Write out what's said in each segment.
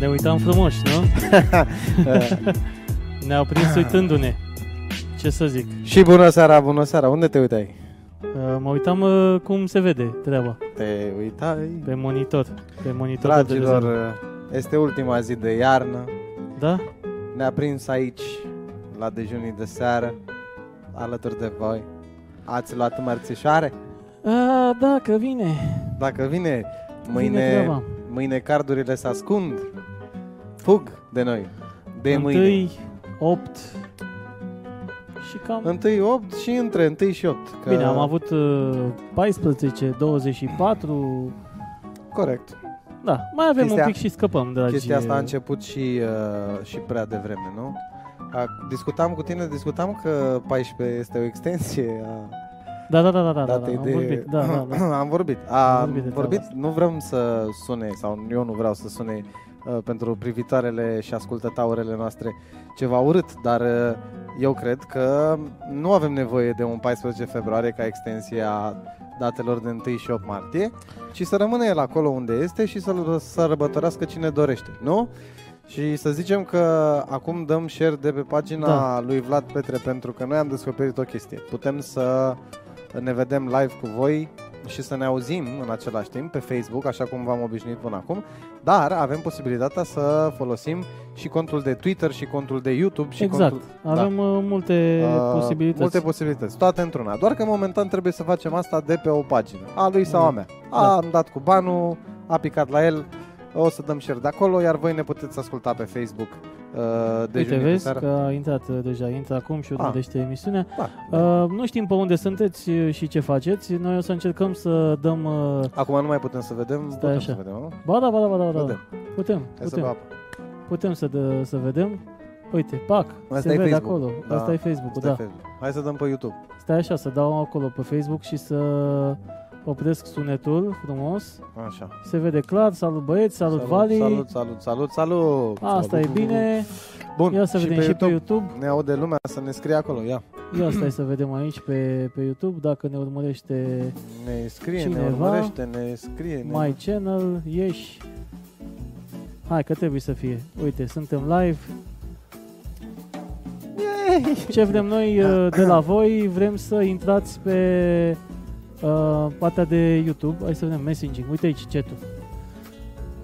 Ne uitam frumos, nu? Ne-au prins uitându-ne. Ce să zic? Și bună seara, bună seara. Unde te uitai? Uh, Mă uitam uh, cum se vede treaba Te uitai? pe monitor. Pe monitor. Dragilor, este ultima zi de iarnă. Da? Ne-a prins aici, la dejunii de seară, alături de voi. Ați luat mărțișoare? A, da, că vine. Dacă vine, Vine mâine, treaba. mâine cardurile se ascund. Fug de noi. De mâine. Întâi, 8 și cam... Întâi 8 și între 1 și 8. Că... Bine, am avut uh, 14, 24... Corect. Da, mai avem Chestia- un pic și scăpăm, dragi. Chestia asta a început și, uh, și prea devreme, nu? A, discutam cu tine, discutam că 14 este o extensie a Da, da, da, da, da, da, datei am de... vorbit, da, da, da. am vorbit. A, Am vorbit de vorbit, treaba nu vrem să sune, sau eu nu vreau să sune uh, pentru privitoarele și ascultătoarele noastre ceva urât, dar uh, eu cred că nu avem nevoie de un 14 februarie ca extensie a datelor de 1 și 8 martie, ci să rămână el acolo unde este și să-l sărbătorească cine dorește, nu? Și să zicem că acum dăm share de pe pagina Da. lui Vlad Petre pentru că noi am descoperit o chestie. Putem să ne vedem live cu voi și să ne auzim în același timp pe Facebook, așa cum v-am obișnuit până acum, dar avem posibilitatea să folosim și contul de Twitter și contul de YouTube și Exact, contul... avem uh, multe Uh, posibilități. Multe posibilități, toate într-una. Doar că momentan trebuie să facem asta de pe o pagină, a lui sau Da. a mea. A, Am dat cu banul, a picat la el, o să dăm share de acolo, iar voi ne puteți asculta pe Facebook uh, de Uite, juni de vezi seară. că a intrat uh, deja, intră acum și urmărește emisiunea. Da. Uh, nu știm pe unde sunteți uh, și ce faceți. Noi o să încercăm să dăm... Uh, Acum nu mai putem să vedem, Stai putem așa. să vedem, nu? ba da, ba da, ba da, ba da. Vedem. Putem, Hai să putem, vă putem să, dă, să vedem. Uite, pac, Asta se e vede Facebook. acolo. Da. Asta e Facebook-ul, Asta e da. Facebook. Hai să dăm pe YouTube. Stai așa, să dau acolo pe Facebook și să opresc sunetul frumos. Așa. Se vede clar. Salut băieți, salut, salut, Vali. salut, salut, salut, salut. Asta e salut. bine. Bun, Ia să vedem și pe YouTube. Ne aude lumea să ne scrie acolo, ia. Ia stai să vedem aici pe, pe YouTube dacă ne urmărește Ne scrie, ne Cineva? urmărește, ne scrie. Ne... My Channel, ieși. Hai că trebuie să fie. Uite, suntem live. Ce vrem noi uh, de la voi? Vrem să intrați pe uh, partea de YouTube. Hai să vedem messaging. Uite aici chat-ul.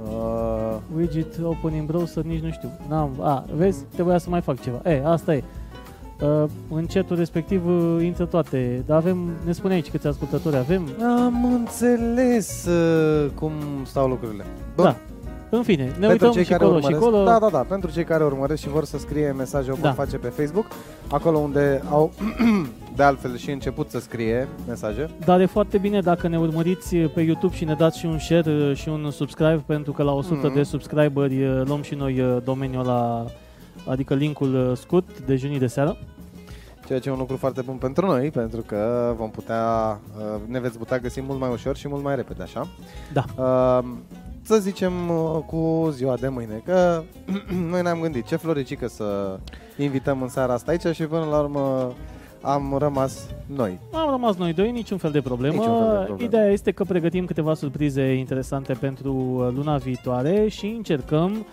Uh, Widget open in browser, nici nu știu. N-am, a, vezi? Trebuia să mai fac ceva. E, asta e. Uh, în chatul respectiv uh, intră toate. Dar avem, ne spune aici câți ascultători avem. am înțeles uh, cum stau lucrurile. Bun. Da. În fine, ne pentru uităm cei și care colo și urmăresc, colo. Da, da, da, pentru cei care urmăresc și vor să scrie mesaje, o pot Da. face pe Facebook, acolo unde au de altfel și început să scrie mesaje. Dar e foarte bine dacă ne urmăriți pe YouTube și ne dați și un share uh, și un subscribe, pentru că la 100 Mhm. de subscriberi uh, luăm și noi uh, domeniul ăla, adică linkul uh, scurt de junii de seară. Ceea ce e un lucru foarte bun pentru noi, pentru că vom putea, uh, ne veți putea găsi mult mai ușor și mult mai repede, așa? Da. Uh, Să zicem uh, cu ziua de mâine, că noi ne-am gândit ce floricică să invităm în seara asta aici și până la urmă am rămas noi. Am rămas noi doi, niciun fel de problemă. Niciun fel de problemă. Ideea este că pregătim câteva surprize interesante pentru uh, luna viitoare și încercăm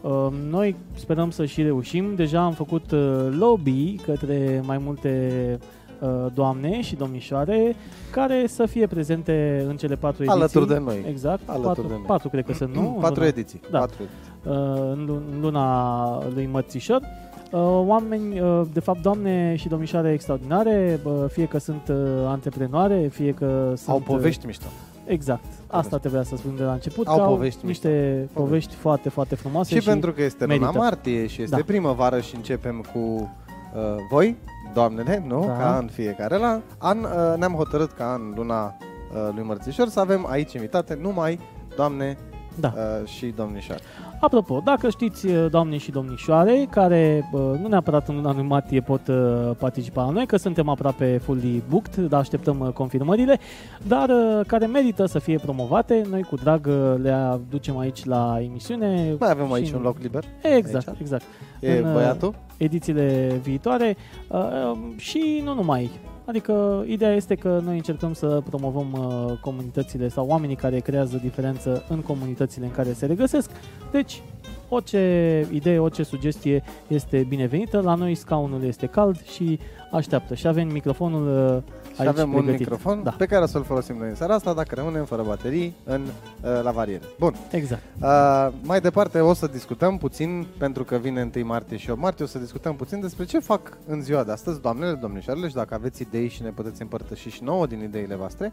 uh, noi sperăm să și reușim. Deja am făcut uh, lobby către mai multe uh, doamne și domnișoare care să fie prezente în cele patru ediții. Alături de noi. Exact, Alături patru, de noi. patru cred că sunt, nu? Patru În ediții. Da. Patru ediții. uh, în lu- în luna lui Mărțișor. Uh, Oameni, uh, de fapt, doamne și domnișoare extraordinare, uh, fie că sunt uh, antreprenoare, fie că sunt... Au uh, povești mișto. Exact. Asta trebuia să spun de la început. Au că au povești niște povești foarte, foarte frumoase Și, și, pentru că este merită. luna martie și este Da. primăvară și începem cu uh, voi, doamnele, nu? Da. Ca în fiecare la an, uh, ne-am hotărât ca în luna uh, lui Mărțișor să avem aici invitate numai doamne Da. uh, și domnișoare. Apropo, dacă știți, uh, doamne și domnișoare, care uh, nu neapărat în luna lui martie pot uh, participa la noi, că suntem aproape fully booked, dar așteptăm uh, confirmările, dar uh, care merită să fie promovate, noi cu drag uh, le aducem aici la emisiune. Mai avem aici și un loc liber. Exact, aici. exact. E În, uh, băiatul. edițiile viitoare uh, um, și nu numai. Adică ideea este că noi încercăm să promovăm uh, comunitățile sau oamenii care creează diferență în comunitățile în care se regăsesc. Deci, orice idee, orice sugestie este binevenită. La noi scaunul este cald și așteaptă. Și avem microfonul uh, Și aici avem un pregătit. microfon Da, pe care o să-l folosim noi în seara asta dacă rămânem fără baterii în uh, la variere. Bun. exact. Uh, mai departe o să discutăm puțin, pentru că vine 1 martie și 8 martie, o să discutăm puțin despre ce fac în ziua de astăzi, doamnele, domnișoarele, și dacă aveți idei și ne puteți împărtăși și nouă din ideile voastre.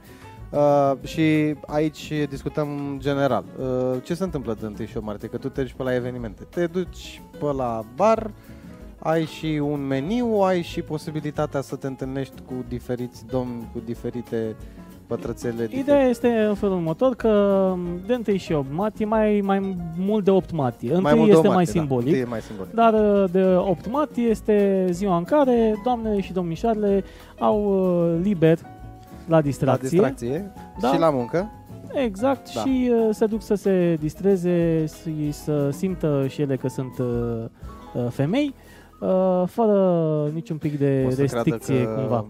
Uh, și aici discutăm general. Uh, ce se întâmplă de 1 și 8 martie? Că tu te duci pe la evenimente. Te duci pe la bar, ai și un meniu, ai și posibilitatea să te întâlnești cu diferiți domni, cu diferite pătrățele. diferite. Ideea este în felul următor că de 1 și 8 martie, mai, mai mult de 8 martie. Întâi mult de este o mai martie, simbolic. Da. Întâi e mai simbolic. Dar uh, de 8 martie este ziua în care doamnele și domnișoarele au uh, liber la La distracție. distracție Da. și la muncă. Exact, Da. și uh, se duc să se distreze și să simtă și ele că sunt uh, uh, femei, uh, fără niciun pic de O să restricție creadă că... cumva.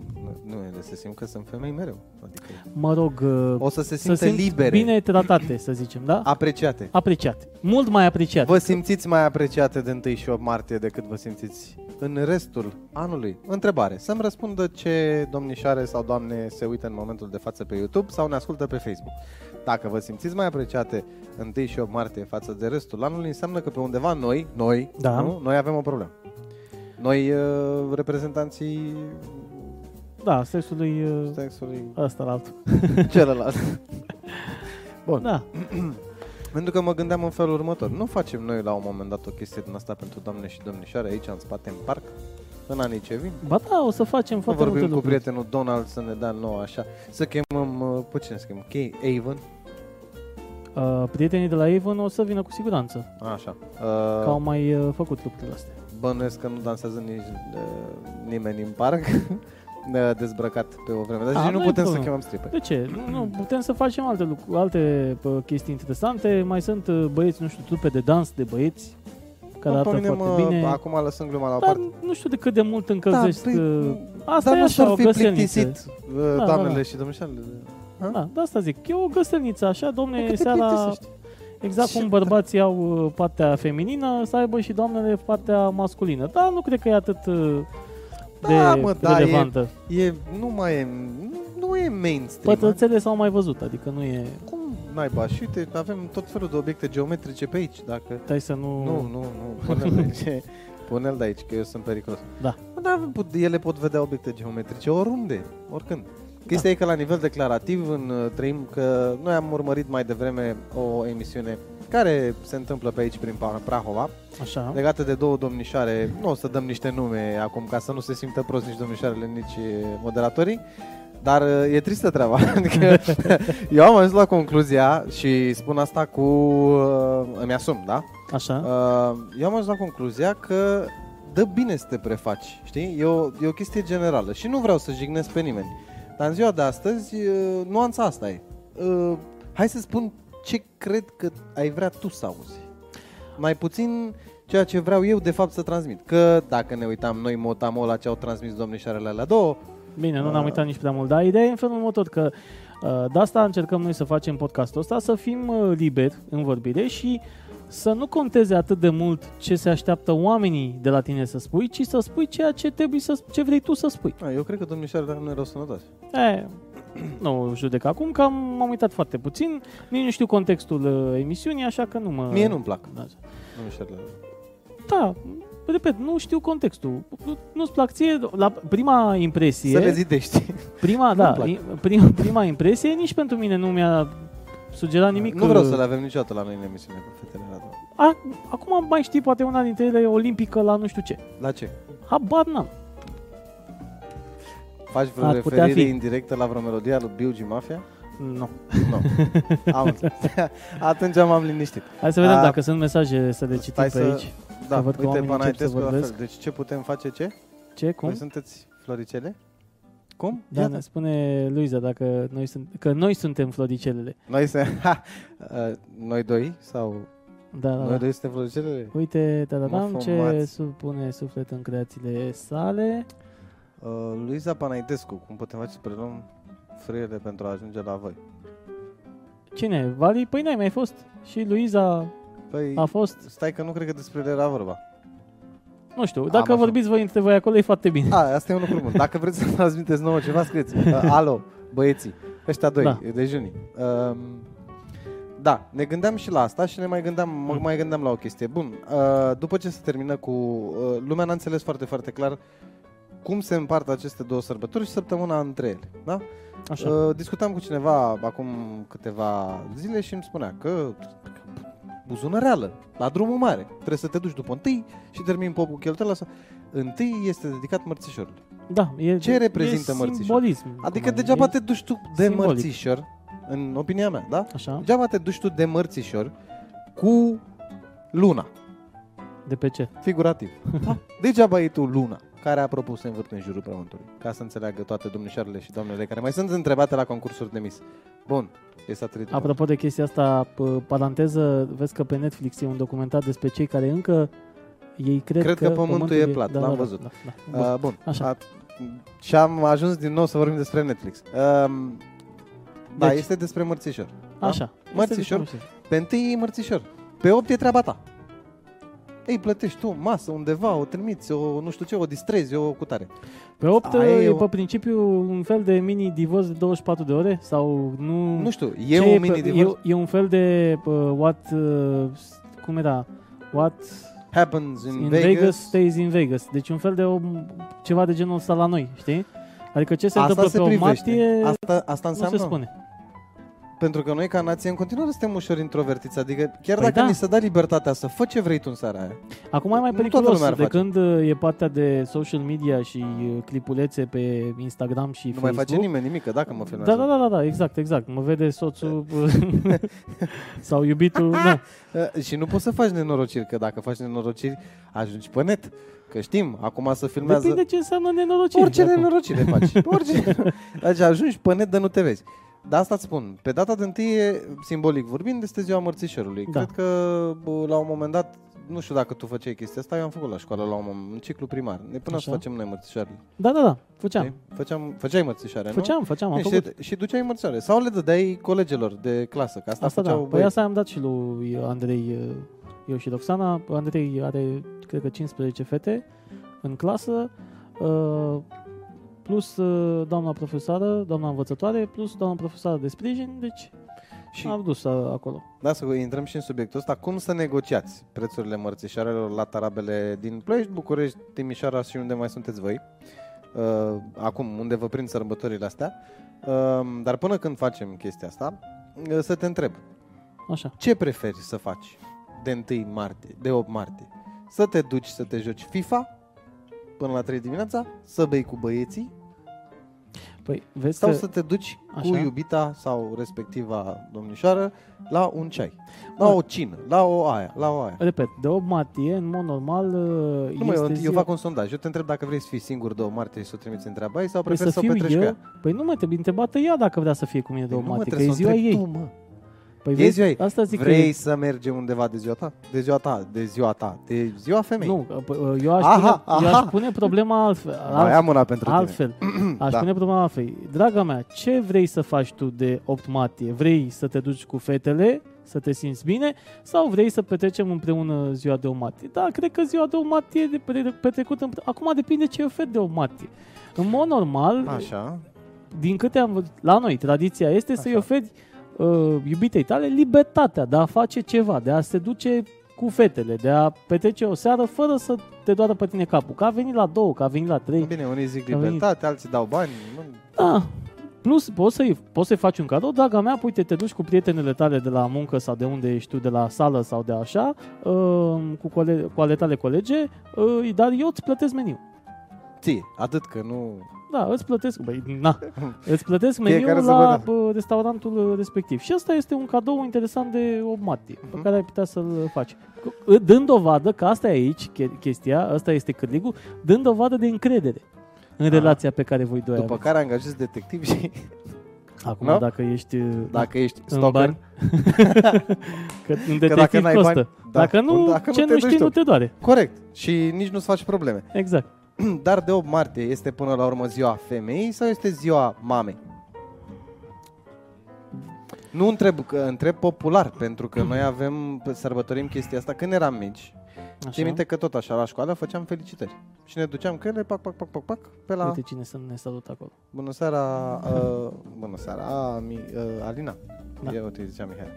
Nu, ele se simt că sunt femei mereu. Adică Mă rog, uh, o să se să simtă simt libere, bine tratate, să zicem, da? apreciate. Apreciate. Mult mai apreciate. Vă simțiți mai apreciate de 1 și 8 martie decât vă simțiți în restul anului? Întrebare. Să-mi răspundă ce domnișoare sau doamne se uită în momentul de față pe YouTube sau ne ascultă pe Facebook. Dacă vă simțiți mai apreciate 1 și 8 martie față de restul anului, înseamnă că pe undeva noi, noi, Da. nu? noi avem o problemă. Noi, uh, reprezentanții Da, sexului uh, sexului ăsta la altul. celălalt. Bun. Da. Pentru că mă gândeam în felul următor. Nu facem noi la un moment dat o chestie din asta pentru doamne și domnișoare aici în spate în parc? În anii ce vin? Ba da, o să facem Nu foarte multe vorbim cu lucruri. prietenul Donald să ne dea nouă așa. Să chemăm, uh, pe cine să chemăm? Kay Avon? Uh, prietenii de la Avon o să vină cu siguranță. Așa. Că au Uh, mai uh, făcut lucrurile astea. Bănuiesc că nu dansează nici uh, nimeni în parc. Ne-a dezbrăcat pe o vreme. Dar A, și nu nu e putem să problemă. chemăm stripper. De ce? Nu, nu, putem să facem alte lucruri, alte uh, chestii interesante. Mai sunt uh, băieți, nu știu, trupe de dans de băieți care Nu, arată pe mine foarte mă- bine. Acum lăsăm gluma la o Dar parte. nu știu de cât de mult încălzești. păi, uh, asta dar e nu așa, s-ar o fi găselniță. plictisit uh, Da, doamnele da, da. și domnișoarele. Da, de asta zic. E o găselniță așa, domne, Că te seara... plictisești. Exact Ce- cum bărbații au uh, partea feminină, să aibă și doamnele partea masculină. Dar nu cred că e atât uh, de Da, mă, da, relevantă. E, nu mai e, nu, nu e mainstream. Pătrățele s-au mai văzut, adică nu e... Cum naiba? Și uite, avem tot felul de obiecte geometrice pe aici, dacă... Stai să nu... Nu, nu, nu, pune-l de aici. Pune-l de aici, că eu sunt periculos. Da. Bă, Dar pot- ele pot vedea obiecte geometrice oriunde, oricând. Chestia e că la nivel declarativ în, uh, trăim că noi am urmărit mai devreme o emisiune care se întâmplă pe aici prin Pa- Prahova, Așa. legată de două domnișoare. Nu o să dăm niște nume acum ca să nu se simtă prost nici domnișoarele, nici eh, moderatorii. Dar eh, e tristă treaba. adică eu am ajuns la concluzia și spun asta cu... eh, îmi asum, da? Așa. Uh, eu am ajuns la concluzia că dă bine să te prefaci, știi? E o, e o chestie generală și nu vreau să jignesc pe nimeni. Dar în ziua de astăzi, uh, nuanța asta e. Uh, hai să spun ce cred că ai vrea tu să auzi. Mai puțin ceea ce vreau eu de fapt să transmit. Că dacă ne uitam noi motamol la ce au transmis domnișoarele alea două, Bine, nu ne-am Uh. uitat nici prea mult, dar ideea e în felul următor că uh, de asta încercăm noi să facem podcastul ăsta, să fim uh, liberi în vorbire și să nu conteze atât de mult ce se așteaptă oamenii de la tine să spui, ci să spui ceea ce trebuie să ce vrei tu să spui. a, eu cred că domnișoarele nu erau sănătoase. E, nu judec acum, că am, m-am uitat foarte puțin, nici nu știu contextul uh, emisiunii, așa că nu mă... Mie nu-mi plac Da, domnișoarele. Da, repet, nu știu contextul. Nu- Nu-ți plac ție, la prima impresie... Să le zidești. Prima, Nu-mi da, plac. i- prima, prima impresie nici pentru mine nu mi-a sugerat nimic. Nu vreau uh, să le avem niciodată la noi în emisiune cu fetele alea două. A, acum mai știi poate una dintre ele e olimpică la nu știu ce. La ce? Habar n-am. Faci vreo Ar putea referire fi. indirectă la vreo melodie a lui Biugi Mafia? Nu. Nu. Am înțeles. Atunci m-am liniștit. Hai să vedem A, dacă sunt mesaje să le citim stai pe să- aici. Da, văd că uite, oamenii încep Panaitescu să la fel. vorbesc. Deci ce putem face, ce? Ce, cum? Voi sunteți floricele? Cum? Da, Iată. ne spune Luiza dacă noi, sunt, că noi suntem floricelele. Noi, se, ha, uh, noi doi? Sau Da, da, noi da. doi suntem floricelele? Uite, tadadam, Mă ce fumați. supune suflet în creațiile sale. Uh, Luiza Panaitescu, cum putem face să preluăm frâiele pentru a ajunge la voi? Cine? Vali? Păi n-ai mai fost. Și Luiza Păi, A fost, stai că nu cred că despre ele era vorba. Nu știu, dacă așa. vorbiți voi între voi acolo e foarte bine. A, asta e un lucru bun. Dacă vreți să transmiteți nouă ceva, scrieți. Uh, alo, băieții, ăștia doi, Da. da. dejunii. Um, da, ne gândeam și la asta și ne mai gândeam, mă Mm. mai gândeam la o chestie. Bun, uh, după ce se termină cu... Uh, lumea n-a înțeles foarte, foarte clar cum se împart aceste două sărbători și săptămâna între ele. Da? Așa. Uh, discutam cu cineva acum câteva zile și îmi spunea că o zonă reală, la drumul mare. Trebuie să te duci după întâi și termini popul cheltuiala asta. Întâi este dedicat mărțișorului. Da, e, Ce reprezintă e mărțișor? simbolism. Adică Cum degeaba e- te duci tu de simbolic. mărțișor, în opinia mea, da? Așa, Degeaba te duci tu de mărțișor cu luna, de pe ce? figurativ. Da? Degeaba e tu luna, care apropo se învârte în jurul pământului, ca să înțeleagă toate domnișoarele și doamnele care mai sunt întrebate la concursuri de mis. Bun, e satelitul. Apropo de chestia asta, p- paranteză, vezi că pe Netflix e un documentar despre cei care încă ei cred, Cred că pământul e plat, da, l-am da, da, văzut. Da, da. Bun. Uh, bun, Așa. A, și am ajuns din nou să vorbim despre Netflix. Um, da, Deci- este despre mărțișor. Da? Așa. Mărțișor. Este despre Pe întâi e mărțișor. Pe 8 e treaba ta. Ei, plătești tu masă undeva, o trimiți, o nu știu ce, o distrezi, o cutare. Pe 8 Aia e, e o- pe principiu un fel de mini divorț de 24 de ore sau nu... Nu știu, Ce e un mini pe- divorț. E, e un fel de uh, what uh, cum era? What Happens in, in Vegas. Vegas. stays in Vegas. Deci un fel de o, ceva de genul ăsta la noi, știi? Adică ce se Asta întâmplă se pe o privește. martie, Asta, asta nu se înseamnă. spune. Pentru că noi ca nație în continuare suntem ușor introvertiți. Adică chiar Păi dacă da. ni se dă libertatea să fă ce vrei tu în seara aia. Acum e mai Nu toată periculos lumea ar de face. când uh, e partea de social media și uh, clipulețe pe Instagram și nu Facebook. mai face nimeni nimic, că dacă mă filmează. Da, da, da, da, da, exact, exact. Mă vede soțul uh, sau iubitul. Da. Uh, Și nu poți să faci nenorociri, că dacă faci nenorociri, ajungi pe net. Că știm, acum să filmează... Depinde ce înseamnă nenorocire. Orice acum. nenorocire faci. Orice. Deci ajungi pe net de nu te vezi. Dar asta îți spun. Pe data de întâi, simbolic vorbind, este ziua mărțișorului. Da. Cred că bă, la un moment dat, nu știu dacă tu făceai chestia asta, eu am făcut la școală la un moment, în ciclu primar. Ne până să Așa. facem noi mărțișoarele. Da, da, da, făceam. Știi? Făceam, făceai mărțișoare, nu? Făceam, făceam, am și, făcut. și duceai mărțișoare. Sau le dădeai colegilor de clasă, că asta, Asta da, făceau păi băieți. asta am dat și lui Andrei, uh, eu și Roxana. Andrei are, cred că 15 fete în clasă, uh, plus uh, doamna profesoară, doamna învățătoare, plus doamna profesoară de sprijin, deci Și am dus uh, acolo. Da, să intrăm și în subiectul ăsta. Cum să negociați prețurile mărțișoarelor la tarabele din Ploiești, București, Timișoara și unde mai sunteți voi? Uh, acum, unde vă prind sărbătorile astea. Uh, dar până când facem chestia asta, uh, să te întreb, Așa. ce preferi să faci de 1 martie, de 8 martie? Să te duci să te joci FIFA până la 3 dimineața, să bei cu băieții Păi, vezi sau că, să te duci cu Așa. iubita sau respectiva domnișoară la un ceai, la Bă. o cină, la o aia, la o aia. repet, de 8 martie, în mod normal, uh, Nu, mă, este eu, eu ziua... fac un sondaj. Eu te întreb dacă vrei să fii singur 2 martie și să o trimiți în treaba ei sau Păi preferi să să, o fiu petreci cu eu? ea. Păi nu mă trebuie întrebată ea dacă vrea să fie cu mine de Păi 8 nu, mă, martie, că e trebuie să o ziua întrebi ei. Tu, mă. Păi E vezi, ziua ei. asta zic Vrei că e- să mergem undeva de ziua ta? De ziua ta, de ziua ta, de ziua femei. Nu, p- eu aș, Aha, pune, eu aha. aș pune problema altfel. Mai am una pentru tine. altfel. Aș Da. pune problema altfel. Draga mea, ce vrei să faci tu de 8 martie? Vrei să te duci cu fetele, să te simți bine, sau vrei să petrecem împreună ziua de 8 martie? Da, cred că ziua de 8 martie e de pe- petrecută împreună. Acum depinde ce oferi de 8 martie. În mod normal, Așa. din câte am văzut, la noi, tradiția este să-i Așa. oferi uh, iubitei tale libertatea de a face ceva, de a se duce cu fetele, de a petrece o seară fără să te doară pe tine capul. Că a venit la două, că a venit la trei. Bine, unii zic A venit. libertate, alții dau bani. Nu, Da. Plus, poți să-i, poți să-i faci un cadou, draga mea, uite, te duci cu prietenele tale de la muncă sau de unde ești tu, de la sală sau de așa, uh, cu, cole- cu ale tale colege, uh, dar eu îți plătesc meniu. Ție, atât că nu... Da, îți plătesc, băi, na, îți plătesc Fiecare meniul să la vadă. bă, restaurantul respectiv. Și asta este un cadou interesant de 8 martie, pe Mhm. care ai putea să-l faci. Cu- Dând dovadă, că asta e aici che- chestia, asta este cârligul, dând dovadă de încredere în Ah. relația pe care voi doi După aveți. care angajezi detectiv și Acum, Nu? dacă ești uh, dacă ești în stalker, bani, că un că dacă detectiv n-ai costă. bani, da, dacă nu, dacă ce te nu duci știi, tu. nu te doare. corect. Și nici nu-ți faci probleme. Exact. Dar de 8 martie este până la urmă ziua femeii sau este ziua mamei? Nu întreb, că întreb popular, pentru că noi avem, sărbătorim chestia asta când eram mici. Așa. Țin minte că tot așa la școală făceam felicitări. Și ne duceam cu ele, pac, pac, pac, pac, pac, pe la... Uite cine să ne salută acolo. Bună seara, uh, bună seara, a, mi, uh, Alina. Da. Da. Eu te ziceam, Mihai.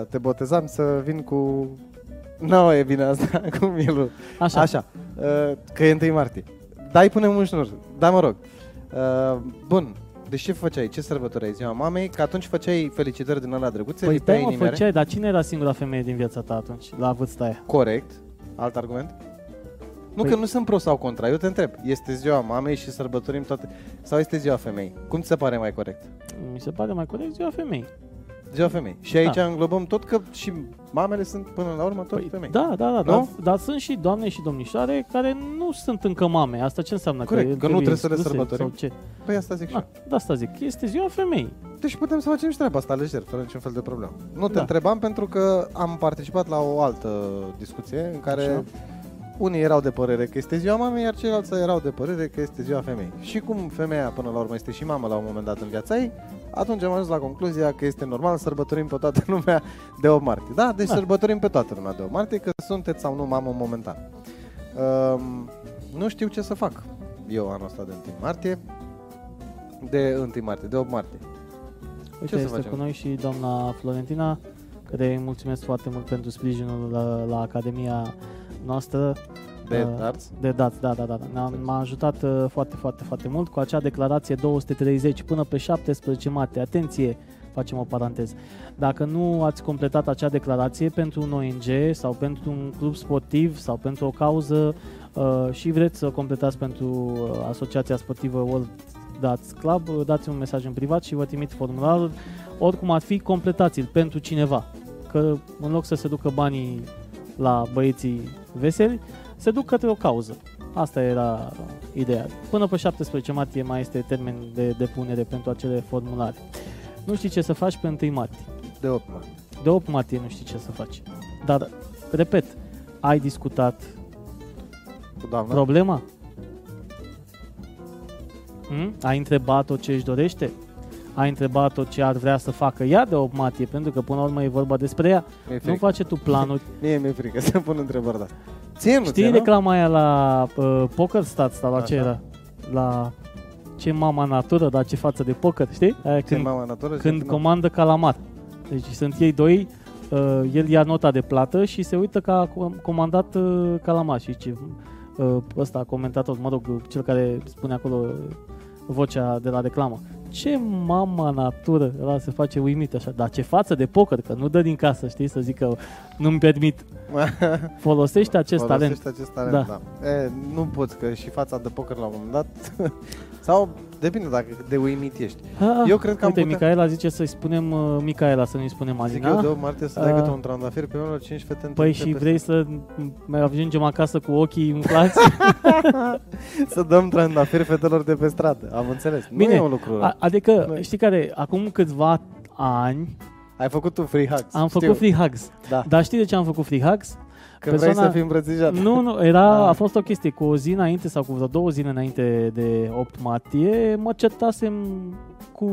Uh, te botezam să vin cu... Nu, e bine asta, cu Milu. Așa. Așa, uh, că e 1 martie. Dai, punem un șnur. Da, mă rog. Uh, bun, deci ce făceai? Ce sărbătoreai ziua mamei? Că atunci făceai felicitări din alea drăguțe, Păi lipeai stai mă, inimioare? făceai, dar cine era singura femeie din viața ta atunci, la vârsta aia? Corect. Alt argument? Nu, Păi- că nu sunt pro sau contra. Eu te întreb. Este ziua mamei și sărbătorim toate... Sau este ziua femei? Cum ți se pare mai corect? Mi se pare mai corect ziua femei. Ziua femei. Și aici Da. înglobăm tot că și mamele sunt până la urmă tot femei. Da, da, da, Nu? dar, dar sunt și doamne și domnișoare care nu sunt încă mame. Asta ce înseamnă? Corect, ele că nu trebuie să le excluse sărbătorim. Sau ce? Păi asta zic și Da, eu. de asta zic. Este ziua femei. Deci putem să facem și treaba asta lejer, fără niciun fel de problemă. Nu te Da. întrebam pentru că am participat la o altă discuție în care Așa. Unii erau de părere că este ziua mamei, iar ceilalți erau de părere că este ziua femeii. Și cum femeia până la urmă este și mamă la un moment dat în viața ei, atunci am ajuns la concluzia că este normal să sărbătorim pe toată lumea de 8 martie. Da, deci Da. sărbătorim pe toată lumea de 8 martie, că sunteți sau nu mamă momentan. Um, nu știu ce să fac eu anul ăsta de 1 martie, de 1 martie, de 8 martie. Uite, să este facem? cu noi și doamna Florentina, care îi mulțumesc foarte mult pentru sprijinul la, la Academia noastră. De Uh, darts? De dat, da, da, da. da. Ne-a, m-a ajutat uh, foarte, foarte, foarte mult cu acea declarație 230 până pe 17 martie. Atenție, facem o paranteză. Dacă nu ați completat acea declarație pentru un ONG sau pentru un club sportiv sau pentru o cauză uh, și vreți să completați pentru uh, Asociația Sportivă World Darts Club, uh, dați un mesaj în privat și vă trimit formularul. Oricum ar fi, completați-l pentru cineva. Că în loc să se ducă banii la băieții veseli, se duc către o cauză. Asta era ideea. Până pe 17 martie mai este termen de depunere pentru acele formulare. Nu știi ce să faci pe 1 martie. De 8 martie. De 8 martie nu știi ce să faci. Dar, repet, ai discutat Cu doamna? problema? Hmm? Ai întrebat-o ce își dorește? Ai întrebat-o ce ar vrea să facă ea de 8 martie? Pentru că până la urmă e vorba despre ea. Mi-e Nu frică. face tu planuri. Mie mi-e frică să pun întrebări, da. Ție nu Știi ție, nu? reclama aia la uh, Poker Stats sau la ce Așa. era? La ce mama natură, dar ce față de poker, știi? Aia Ce când, mama natură și când nu. comandă calamar. Deci sunt ei doi, uh, el ia nota de plată și se uită că a com- comandat uh, calamar și ce uh, ăsta, comentator, mă rog, cel care spune acolo uh, vocea de la reclamă. Ce mama natură, ăla se face uimit așa, dar ce față de poker, că nu dă din casă, știi, să zică nu-mi permit. Folosește acest talent. Folosește acest talent, Da. da. E, nu poți, că și fața de poker la un moment dat... sau depinde dacă de uimit ești. Ah, Eu cred că am Uite, putea- Micaela zice să-i spunem uh, Micaela, să nu-i spunem Zic Alina. eu de 8 martie să dai Ah. câte un trandafir pe unul 5 fete Păi întâlnite și pe vrei să mai ajungem acasă cu ochii umflați? Să dăm trandafiri fetelor de pe stradă. Am înțeles. Bine, nu e un lucru rău. A, adică, Noi- știi care, acum câțiva ani Ai făcut un free hugs. am știu. făcut free hugs. Da. Dar știi de ce am făcut free hugs? Că vrei persoana- să fii îmbrățișat. Nu, nu, era, Ah. a fost o chestie, cu o zi înainte sau cu vreo două zile înainte de 8 martie, mă certasem cu,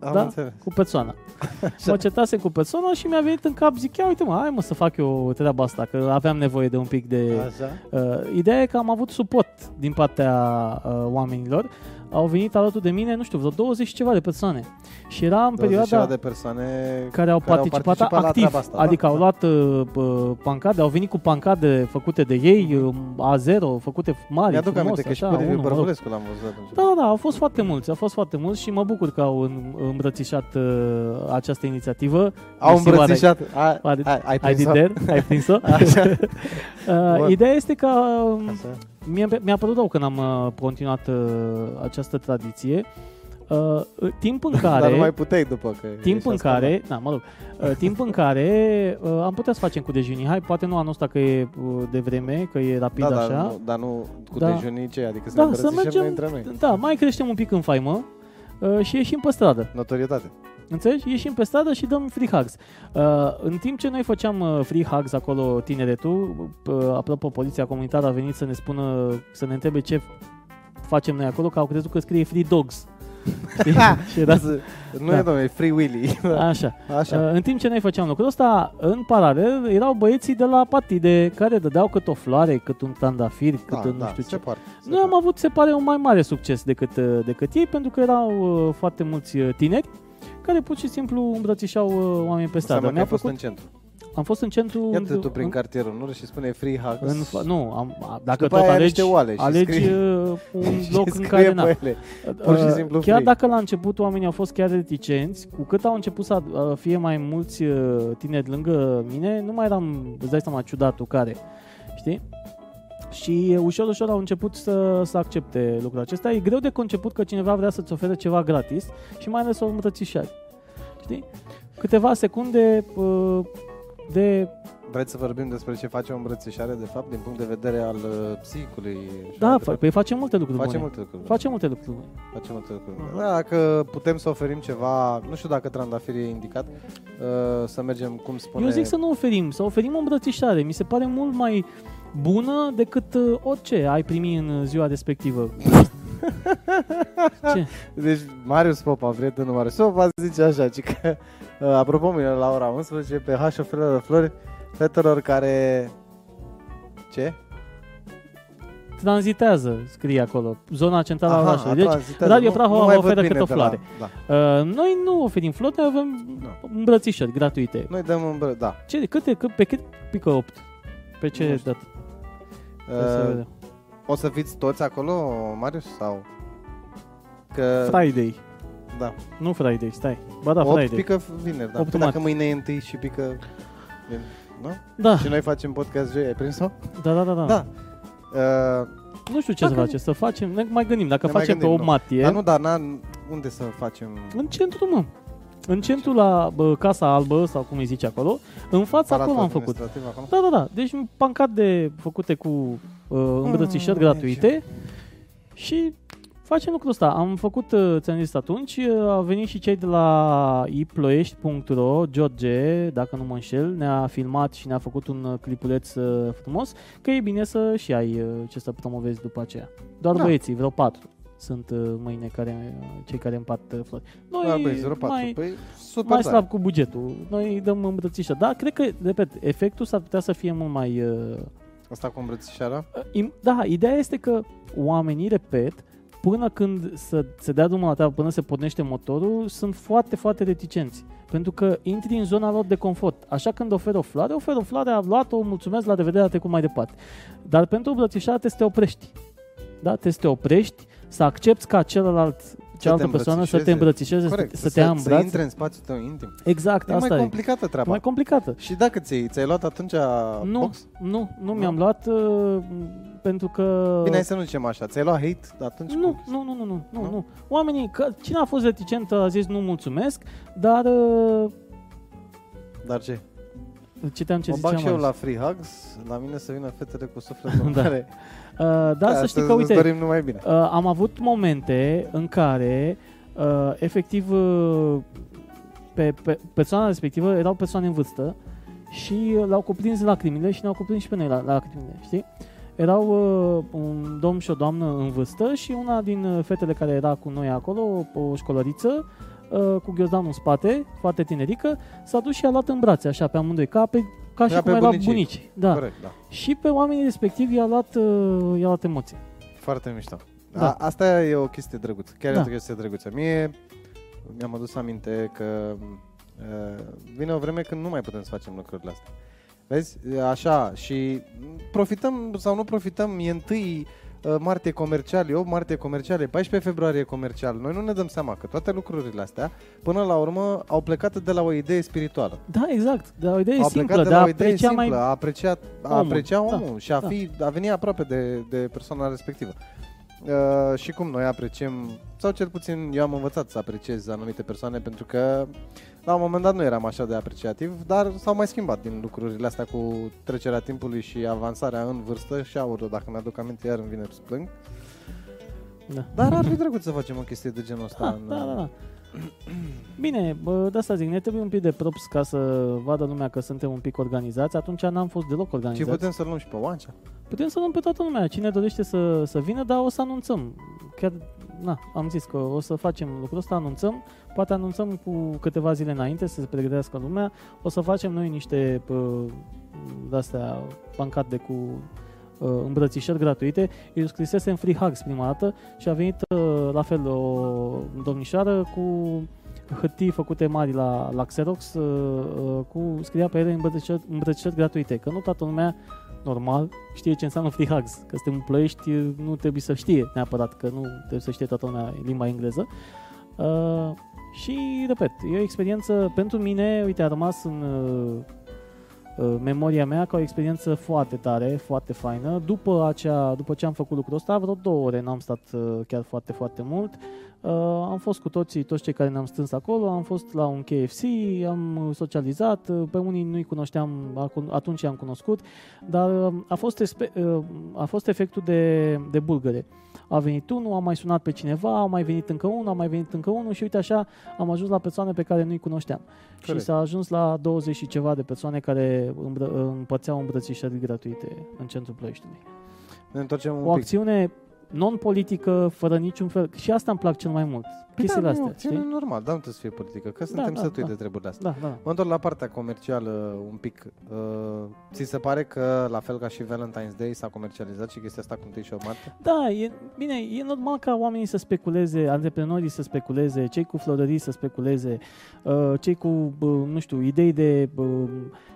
Am da? înțeles. cu persoana. mă certasem cu persoana și mi-a venit în cap, zic, ia uite mă, hai mă să fac eu treaba asta, că aveam nevoie de un pic de... Așa. Uh, ideea e că am avut suport din partea uh, oamenilor. Au venit alături de mine, nu știu, vreo 20 și ceva de persoane. Și era în 20 ceva perioada de persoane care au participat, participat la activ. treaba asta, da. adică au luat uh, uh, pancade, au venit cu pancade făcute de ei, uh, A0, făcute mari, Mi-aduc frumos, aminte că și așa, pe Liviu unul, mă rog. Bărbulescu l-am văzut atunci. Da, da, au fost foarte mulți, au fost foarte mulți și mă bucur că au în- îmbrățișat uh, această inițiativă. Au Mersi, Oare. îmbrățișat. Ai, Oare. ai, ai Ai prins-o? there? Ai prins-o? Așa. uh, Bun. ideea este că um, Așa. Mie, mi-a părut rău când am uh, continuat uh, această tradiție. Uh, timp în care... Dar nu mai puteai după că Timp ești în ascultat. care, da, mă rog, uh, timp în care uh, am putea să facem cu dejunii. Hai, poate nu anul ăsta că e uh, de vreme, că e rapid Da, dar așa. nu, dar nu cu Da. dejunii ce, adică să Da, ne să îmbrățișăm mergem- noi între noi. Da, mai creștem un pic în faimă uh, și ieșim pe stradă. Notorietate. Înțelegi? Ieșim pe stradă și dăm free hugs. Uh, în timp ce noi făceam uh, free hugs acolo, tineretul, uh, apropo, poliția comunitară a venit să ne spună, să ne întrebe ce facem noi acolo, că au crezut că scrie free dogs. Știi? și era, Nu Da. e, domnule, e Free Willy. așa. Așa. Uh, În timp ce noi făceam lucrul ăsta, în paralel erau băieții de la partide care dădeau cât o floare, cât un trandafir, cât un nu știu se ce. poate. se Noi am poate. avut, se pare, un mai mare succes decât, uh, decât ei, pentru că erau uh, foarte mulți uh, tineri care pur și simplu îmbrățișau uh, oameni pe stradă. Înseamnă că Mi-a ai fost plăcut, în centru. am fost în centru... Iată în, tu prin în, cartierul, nu? Și spune Free Hugs. în, fa- nu, am, a- dacă după tot aia ai alegi, niște oale și alegi scrie- uh, un și loc în scrie care... pe Na, ele. Pur și Uh, simplu chiar free. dacă la început oamenii au fost chiar reticenți, cu cât au început să uh, fie mai mulți uh, tineri lângă mine, nu mai eram, îți dai seama, ciudatul care, știi? Și uh, ușor, ușor au început să, să accepte lucrul acesta. E greu de conceput că cineva vrea să-ți ofere ceva gratis și mai ales o îmbrățișare. Știi? Câteva secunde uh, de... Vreți să vorbim despre ce face o îmbrățișare, de fapt, din punct de vedere al uh, psihicului? și Da, al- fa- păi face multe lucruri face bune. multe lucruri. Face multe lucruri bune. Face multe lucruri. Mhm. Da, Dacă putem să oferim ceva, nu știu dacă trandafir e indicat, uh, să mergem, cum spune... Eu zic să nu oferim, să oferim o îmbrățișare. Mi se pare mult mai bună decât uh, orice ai primi în uh, ziua respectivă. Ce? Deci, Marius Popa, prietenul Marius Popa, zice așa, ci că, uh, apropo, mâine la ora 11, pe H oferă flori fetelor care... Ce? Tranzitează, scrie acolo, zona centrală a Aha, orașului. Deci, tranzitează. Radio Nu- Prahova nu mai văd oferă bine câte o de la- floare. Da. uh, noi nu oferim flori, noi avem Da. îmbrățișări gratuite. Noi dăm îmbră... Da. Ce, câte, cât, pe cât pică 8? Pe ce Nu știu. dat? Să se Uh, vede. o să fiți toți acolo, Marius? Sau... Că... Friday. Da. Nu Friday, stai. Ba da, 8 Friday. pică vineri, da. Opt Păi dacă marți. mâine e întâi și pică... vin- Nu? Da, Și noi facem podcast joi, ai prins-o? da, da, da. da. Da. Uh, Nu știu ce Dacă- să facem, să facem, ne mai gândim. Dacă Ne mai facem gândim, pe 8 nu. martie, dar nu, dar n unde să facem... În centru, mă. În centru la bă, Casa Albă, sau cum îi zice acolo, în fața Palatul acolo am făcut. administrativ acolo? Da, da, da. Deci pancarte făcute cu uh, îmbrățișări Mm, gratuite și facem lucrul ăsta. Am făcut, uh, ți-am zis atunci, uh, au venit și cei de la iploiești.ro, George, dacă nu mă înșel, ne-a filmat și ne-a făcut un uh, clipuleț uh, frumos, că e bine să și ai uh, ce să promovezi după aceea. Doar Da. băieții, vreo patru sunt uh, mâine care, uh, cei care împart uh, flori. Noi Da, băi, 04. mai, Păi, super mai tare. slab cu bugetul. Noi îi dăm îmbrățișă. Da, cred că, repet, efectul s-ar putea să fie mult mai... Uh, Asta cu îmbrățișarea? im- da, ideea este că oamenii, repet, până când să se dea drumul la treabă, până se pornește motorul, sunt foarte, foarte reticenți. Pentru că intri în zona lor de confort. Așa când oferi o floare, oferi o floare, a luat-o, mulțumesc, la revedere, a trecut mai departe. Dar pentru îmbrățișare trebuie să te oprești. Da? Trebuie să te oprești, să accepti ca celălalt, cealaltă persoană să te îmbrățișeze. îmbrățișeze, Corect, să, să te ia în să braț. intre în spațiul tău intim. Exact, E asta mai e. complicată treaba. mai complicată. Și dacă ți-ai, ți-ai luat atunci Nu, box? nu, nu mi-am luat uh, pentru că... Bine, hai să nu zicem așa. Ți-ai luat hate atunci? nu, cu- nu, nu, nu, nu, nu, Nu? nu. Oamenii, că, cine a fost reticent a zis nu mulțumesc, dar uh, Dar ce? citeam ce mă zicea bag și eu Marius. la free hugs, la mine să vină fetele cu sufletul Da. mare. Uh, dar să știi că, îți uite, dorim numai bine. uh, am avut momente în care, uh, efectiv, uh, pe, pe persoana respectivă erau persoane în vârstă și uh, l-au cuprins lacrimile și ne-au cuprins și pe noi la, la lacrimile, știi? Erau uh, un domn și o doamnă în vârstă și una din uh, fetele care era cu noi acolo, o școlăriță, uh, cu ghiozdanul în spate, foarte tinerică, s-a dus și a luat în brațe, așa, pe amândoi, ca, pe, ca și Ca cum pe ai luat bunicii. bunici. Da. Corect, da. Și pe oamenii respectivi i-a luat, uh, i-a luat emoție. Foarte mișto. Da. Da. A, asta e o chestie drăguță. Chiar Da. e o chestie drăguță. Mie mi-am adus aminte că uh, vine o vreme când nu mai putem să facem lucrurile astea. Vezi? Așa, și profităm sau nu profităm, e întâi uh, martie comercial, e 8 martie comercial, e 14 februarie comercial. Noi nu ne dăm seama că toate lucrurile astea, până la urmă, au plecat de la o idee spirituală. Da, exact. De o idee au simplă, plecat de de a la o idee aprecia simplă, mai... a aprecia, a omul. aprecia Da, omul și a, da. fi, a veni aproape de, de persoana respectivă. Uh, și cum noi apreciem, sau cel puțin eu am învățat să apreciez anumite persoane pentru că la un moment dat nu eram așa de apreciativ, dar s-au mai schimbat din lucrurile astea cu trecerea timpului și avansarea în vârstă și aură, dacă mi-aduc aminte, iar îmi vine să plâng. Da. Dar ar fi drăguț să facem o chestie de genul ăsta. Da, în, da, da, da. Bine, bă, de asta zic, ne trebuie un pic de props ca să vadă lumea că suntem un pic organizați. Atunci n-am fost deloc Și organizați. putem să luăm și pe Oancea. putem să luăm pe toată lumea. Cine dorește să, să vină, dar o să anunțăm. Chiar na, am zis că o să facem lucrul ăsta, anunțăm, poate anunțăm cu câteva zile înainte să se pregătească lumea, o să facem noi niște uh, de-astea pancate cu uh, îmbrățișări gratuite. Eu scrisesem Free Hugs prima dată și a venit uh, la fel o domnișoară cu hârtii făcute mari la, la Xerox uh, uh, cu scria pe ele îmbrățișări, îmbrățișări gratuite, că nu toată lumea normal știe ce înseamnă free hugs, că suntem în plăiești, nu trebuie să știe neapărat, că nu trebuie să știe toată lumea limba engleză. Uh, și, repet, e o experiență pentru mine, uite, a rămas în uh, uh, memoria mea ca o experiență foarte tare, foarte faină. După, acea, după ce am făcut lucrul ăsta, vreo două ore n-am stat uh, chiar foarte, foarte mult. Uh, am fost cu toții, toți cei care ne-am strâns acolo, am fost la un KFC, am socializat, uh, pe unii nu-i cunoșteam, atunci i-am cunoscut, dar uh, a fost, uh, a fost efectul de, de bulgăre. A venit unul, a mai sunat pe cineva, a mai venit încă unul, a mai venit încă unul și uite așa am ajuns la persoane pe care nu-i cunoșteam. Corect. Și s-a ajuns la 20 și ceva de persoane care îmbră, împărțeau îmbrățișări gratuite în centrul Ploieștiului. Ne întoarcem un o acțiune non-politică, fără niciun fel. Și asta îmi plac cel mai mult. Păi da, astea, nu, știi? normal, dar nu trebuie să fie politică, că suntem da, sătui da, de treburile astea. Da, da. Mă întorc la partea comercială un pic. Uh, ți se pare că, la fel ca și Valentine's Day, s-a comercializat și chestia asta cu întâi și o Marte? Da, e, bine, e normal ca oamenii să speculeze, antreprenorii să speculeze, cei cu florării să speculeze, uh, cei cu, uh, nu știu, idei de uh,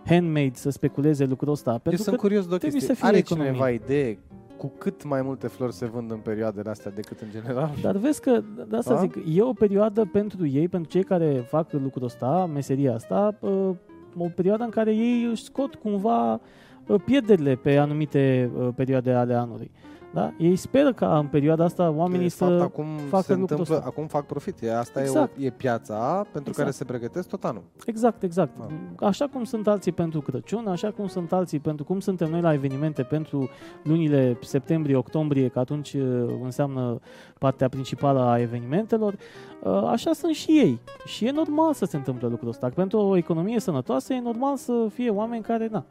handmade să speculeze lucrul ăsta. Pentru Eu sunt curios de o chestie. Să fie Are economie. cineva idee cu cât mai multe flori se vând în perioadele astea decât în general. Dar vezi că, de asta A? zic, e o perioadă pentru ei, pentru cei care fac lucrul ăsta, meseria asta, ă, o perioadă în care ei își scot cumva ă, pierderile pe anumite ă, perioade ale anului. Da? Ei speră ca în perioada asta oamenii de să fapt, acum facă se întâmplă, ăsta. Acum fac profit. Asta exact. e, o, e piața pentru exact. care se pregătesc tot anul. Exact, exact. Da. Așa cum sunt alții pentru Crăciun, așa cum sunt alții pentru cum suntem noi la evenimente pentru lunile septembrie, octombrie, că atunci uh, înseamnă partea principală a evenimentelor, uh, așa sunt și ei. Și e normal să se întâmple lucrul ăsta. Pentru o economie sănătoasă e normal să fie oameni care, na,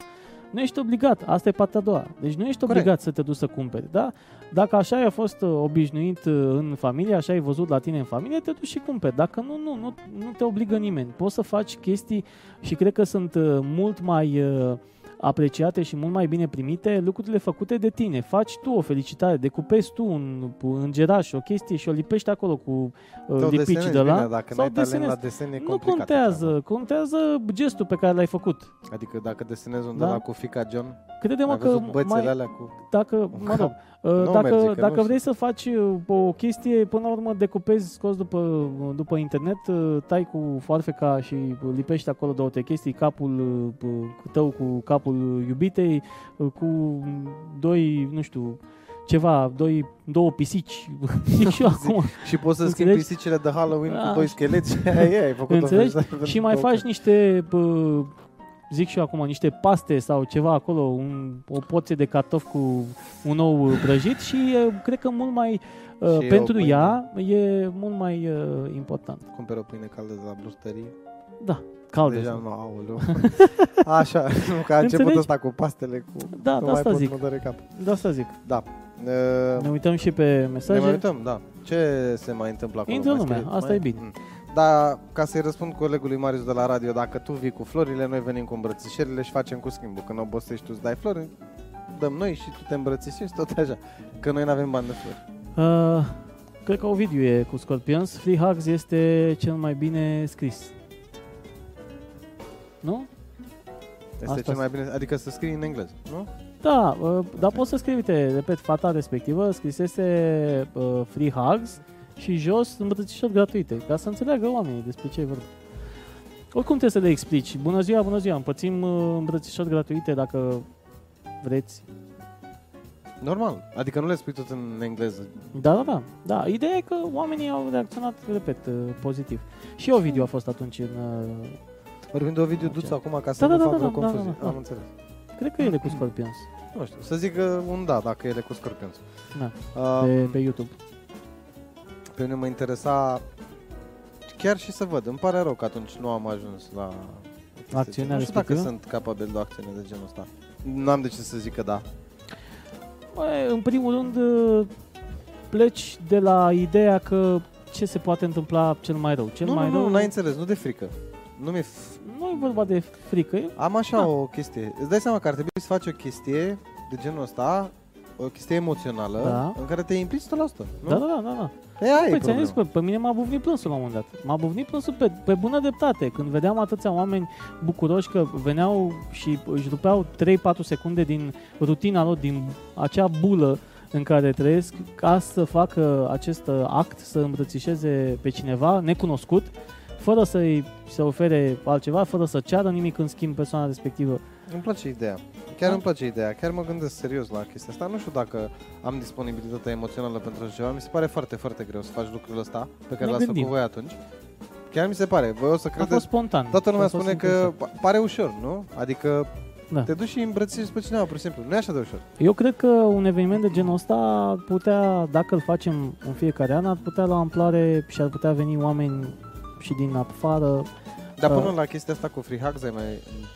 nu ești obligat, asta e partea a doua. Deci nu ești Corect. obligat să te duci să cumperi, da? Dacă așa ai fost uh, obișnuit uh, în familie, așa ai văzut la tine în familie, te duci și cumperi. Dacă nu, nu, nu, nu te obligă nimeni. Poți să faci chestii și cred că sunt uh, mult mai uh, apreciate și mult mai bine primite lucrurile făcute de tine. Faci tu o felicitare, decupezi tu un îngeraș, o chestie și o lipești acolo cu uh, lipici de la... Bine, dacă sau desenezi. la desen, e Nu contează, așa. contează gestul pe care l-ai făcut. Adică dacă desenezi undeva da? cu fica John, Crede-mă că mai, alea cu... dacă, mă rog, uh, dacă, merge, dacă vrei să faci uh, o chestie, până la urmă decupezi, scoți după, după internet, uh, tai cu foarfeca și lipești acolo două chestii, capul tău cu capul iubitei, cu doi, nu știu, ceva, doi, două pisici. și acum. și poți să schimbi pisicile de Halloween da. cu doi scheleți. ai făcut Înțelegi? Și mai faci niște zic și eu acum, niște paste sau ceva acolo, un, o poție de cartof cu un ou prăjit și uh, cred că mult mai, uh, pentru ea, e mult mai uh, important. Cumperi o pâine caldă de la brustărie? Da, caldă. Deja nu, aoleu. Așa, nu, că a început ăsta cu pastele, cu... Da, da, asta zic. Cap. Da, asta zic. Da. Uh, ne uităm și pe mesaje. Ne mai uităm, da. Ce se mai întâmplă acolo? Intră lumea, asta mai... e bine. Mm. Dar ca să-i răspund colegului Marius de la radio, dacă tu vii cu florile, noi venim cu îmbrățișerile și facem cu schimbul. Când obosești tu îți dai flori, dăm noi și tu te îmbrățișești tot așa. Că noi nu avem bani de flori. Uh, cred că Ovidiu e cu Scorpions. Free Hugs este cel mai bine scris. Nu? Este Asta cel mai bine, adică să scrii în engleză, nu? Da, uh, dar poți să scrii, uite, repet, fata respectivă scrisese uh, Free Hugs și jos îmbrățișări gratuite, ca să înțeleagă oamenii despre ce e vorba. Oricum trebuie să le explici. Bună ziua, bună ziua, împărțim uh, îmbrățișări gratuite dacă vreți. Normal, adică nu le spui tot în engleză. Da, da, da. da. Ideea e că oamenii au reacționat, repet, uh, pozitiv. Și video a fost atunci în... Uh, Vorbim de video duț acum ca să da, nu da, fac da, da, confuzie. Da, da, da. Am înțeles. Cred că e cu Scorpions. Nu știu, să zic un da dacă e cu Scorpions. Da, um, pe, pe YouTube. Pe mine mă interesa chiar și să văd. Îmi pare rău că atunci nu am ajuns la acțiunea Nu știu dacă sunt capabil de o acțiune de genul ăsta. Nu am de ce să zic că da. Bă, în primul rând, pleci de la ideea că ce se poate întâmpla cel mai rău. Cel nu, mai nu, rău nu, n-ai înțeles, nu de frică. Nu mi-e f- nu e vorba de frică. e- Am așa Da. o chestie. Îți dai seama că ar trebui să faci o chestie de genul ăsta, o chestie emoțională, Da. în care te implici 100%. Nu? Da, da, da, da. da. E, aia e Păi ți-am zis, problema. pe, pe mine m-a buvnit plânsul la un moment dat. M-a buvnit plânsul pe, pe bună dreptate. Când vedeam atâția oameni bucuroși că veneau și își rupeau 3-4 secunde din rutina lor, din acea bulă în care trăiesc, ca să facă acest uh, act, să îmbrățișeze pe cineva necunoscut, fără să-i se ofere altceva, fără să ceară nimic în schimb persoana respectivă. Îmi place ideea. Chiar Da. îmi place ideea. Chiar mă gândesc serios la chestia asta. Nu știu dacă am disponibilitatea emoțională pentru așa ceva. Mi se pare foarte, foarte greu să faci lucrul ăsta pe care Ne l-ați gândim. făcut voi atunci. Chiar mi se pare. Voi o să A fost credeți... spontan. Toată lumea A fost spune că interesant. pa- pare ușor, nu? Adică Da. te duci și îmbrățișezi pe cineva, pur și simplu. Nu e așa de ușor. Eu cred că un eveniment de genul ăsta ar putea, dacă îl facem în fiecare an, ar putea la amploare și ar putea veni oameni și din afară. Dar Da. până la chestia asta cu free hugs, ai mai,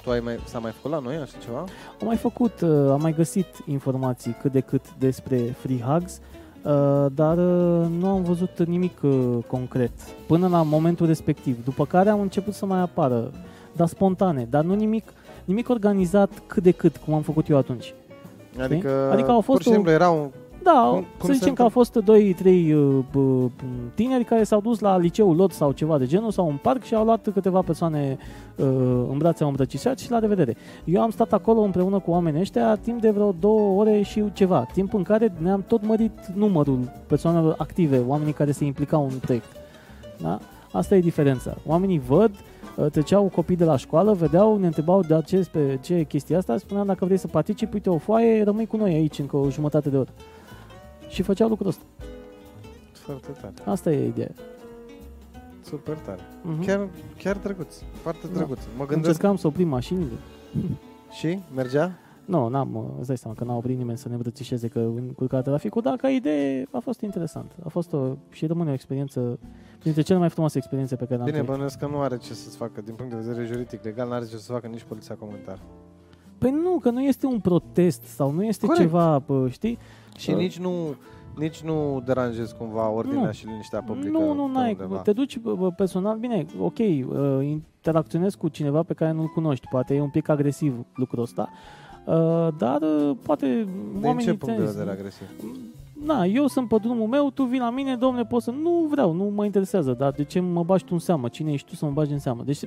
tu ai mai, s-a mai făcut la noi așa ceva? Am mai făcut, uh, am mai găsit informații cât de cât despre free hugs, uh, dar uh, nu am văzut nimic uh, concret până la momentul respectiv. După care am început să mai apară, dar spontane, dar nu nimic, nimic organizat cât de cât, cum am făcut eu atunci. Adică, Adică au fost pur și simplu era un... Da, Cum- cum, cum să se zicem că au fost 2-3 uh, b- tineri care s-au dus la liceul lor sau ceva de genul sau un parc și au luat câteva persoane uh, în brațe, au îmbrățișat și la revedere. Eu am stat acolo împreună cu oamenii ăștia timp de vreo două ore și ceva, timp în care ne-am tot mărit numărul persoanelor active, oamenii care se implicau în proiect. Da? Asta e diferența. Oamenii văd, uh, treceau copii de la școală, vedeau, ne întrebau de ce, pe ce e chestia asta, spuneam dacă vrei să participi, uite o foaie, rămâi cu noi aici încă o jumătate de oră. Și făceau lucrul ăsta. Foarte tare, Asta e ideea. super tare. Uh-huh. Chiar, chiar drăguț, foarte Da. drăguț. Mă gândesc Încercam să oprim mașinile. și mergea? Nu, n-am, uh, îți dai seama că n-a oprit nimeni să ne îmbrățișeze că încurca traficul, dar ca idee a fost interesant. A fost o, și rămâne o experiență, dintre cele mai frumoase experiențe pe care le-am Bine, trăit. bănuiesc că nu are ce să-ți facă, din punct de vedere juridic, legal, nu are ce să facă nici poliția comunitară. Păi nu, că nu este un protest sau nu este Corect. ceva, pă, știi? Și Uh, nici nu nici nu deranjezi cumva ordinea Nu. și liniștea publică Nu, nu, pe n-ai. undeva. Te duci bă, bă, personal, bine, ok, uh, interacționezi cu cineva pe care nu-l cunoști, poate e un pic agresiv lucrul ăsta, uh, dar uh, poate Din oamenii... ce punct de te- vedere agresiv? Na, eu sunt pe drumul meu, tu vii la mine, domnule, pot să... Nu vreau, nu mă interesează, dar de ce mă bagi tu în seamă? Cine ești tu să mă bagi în seamă? Deci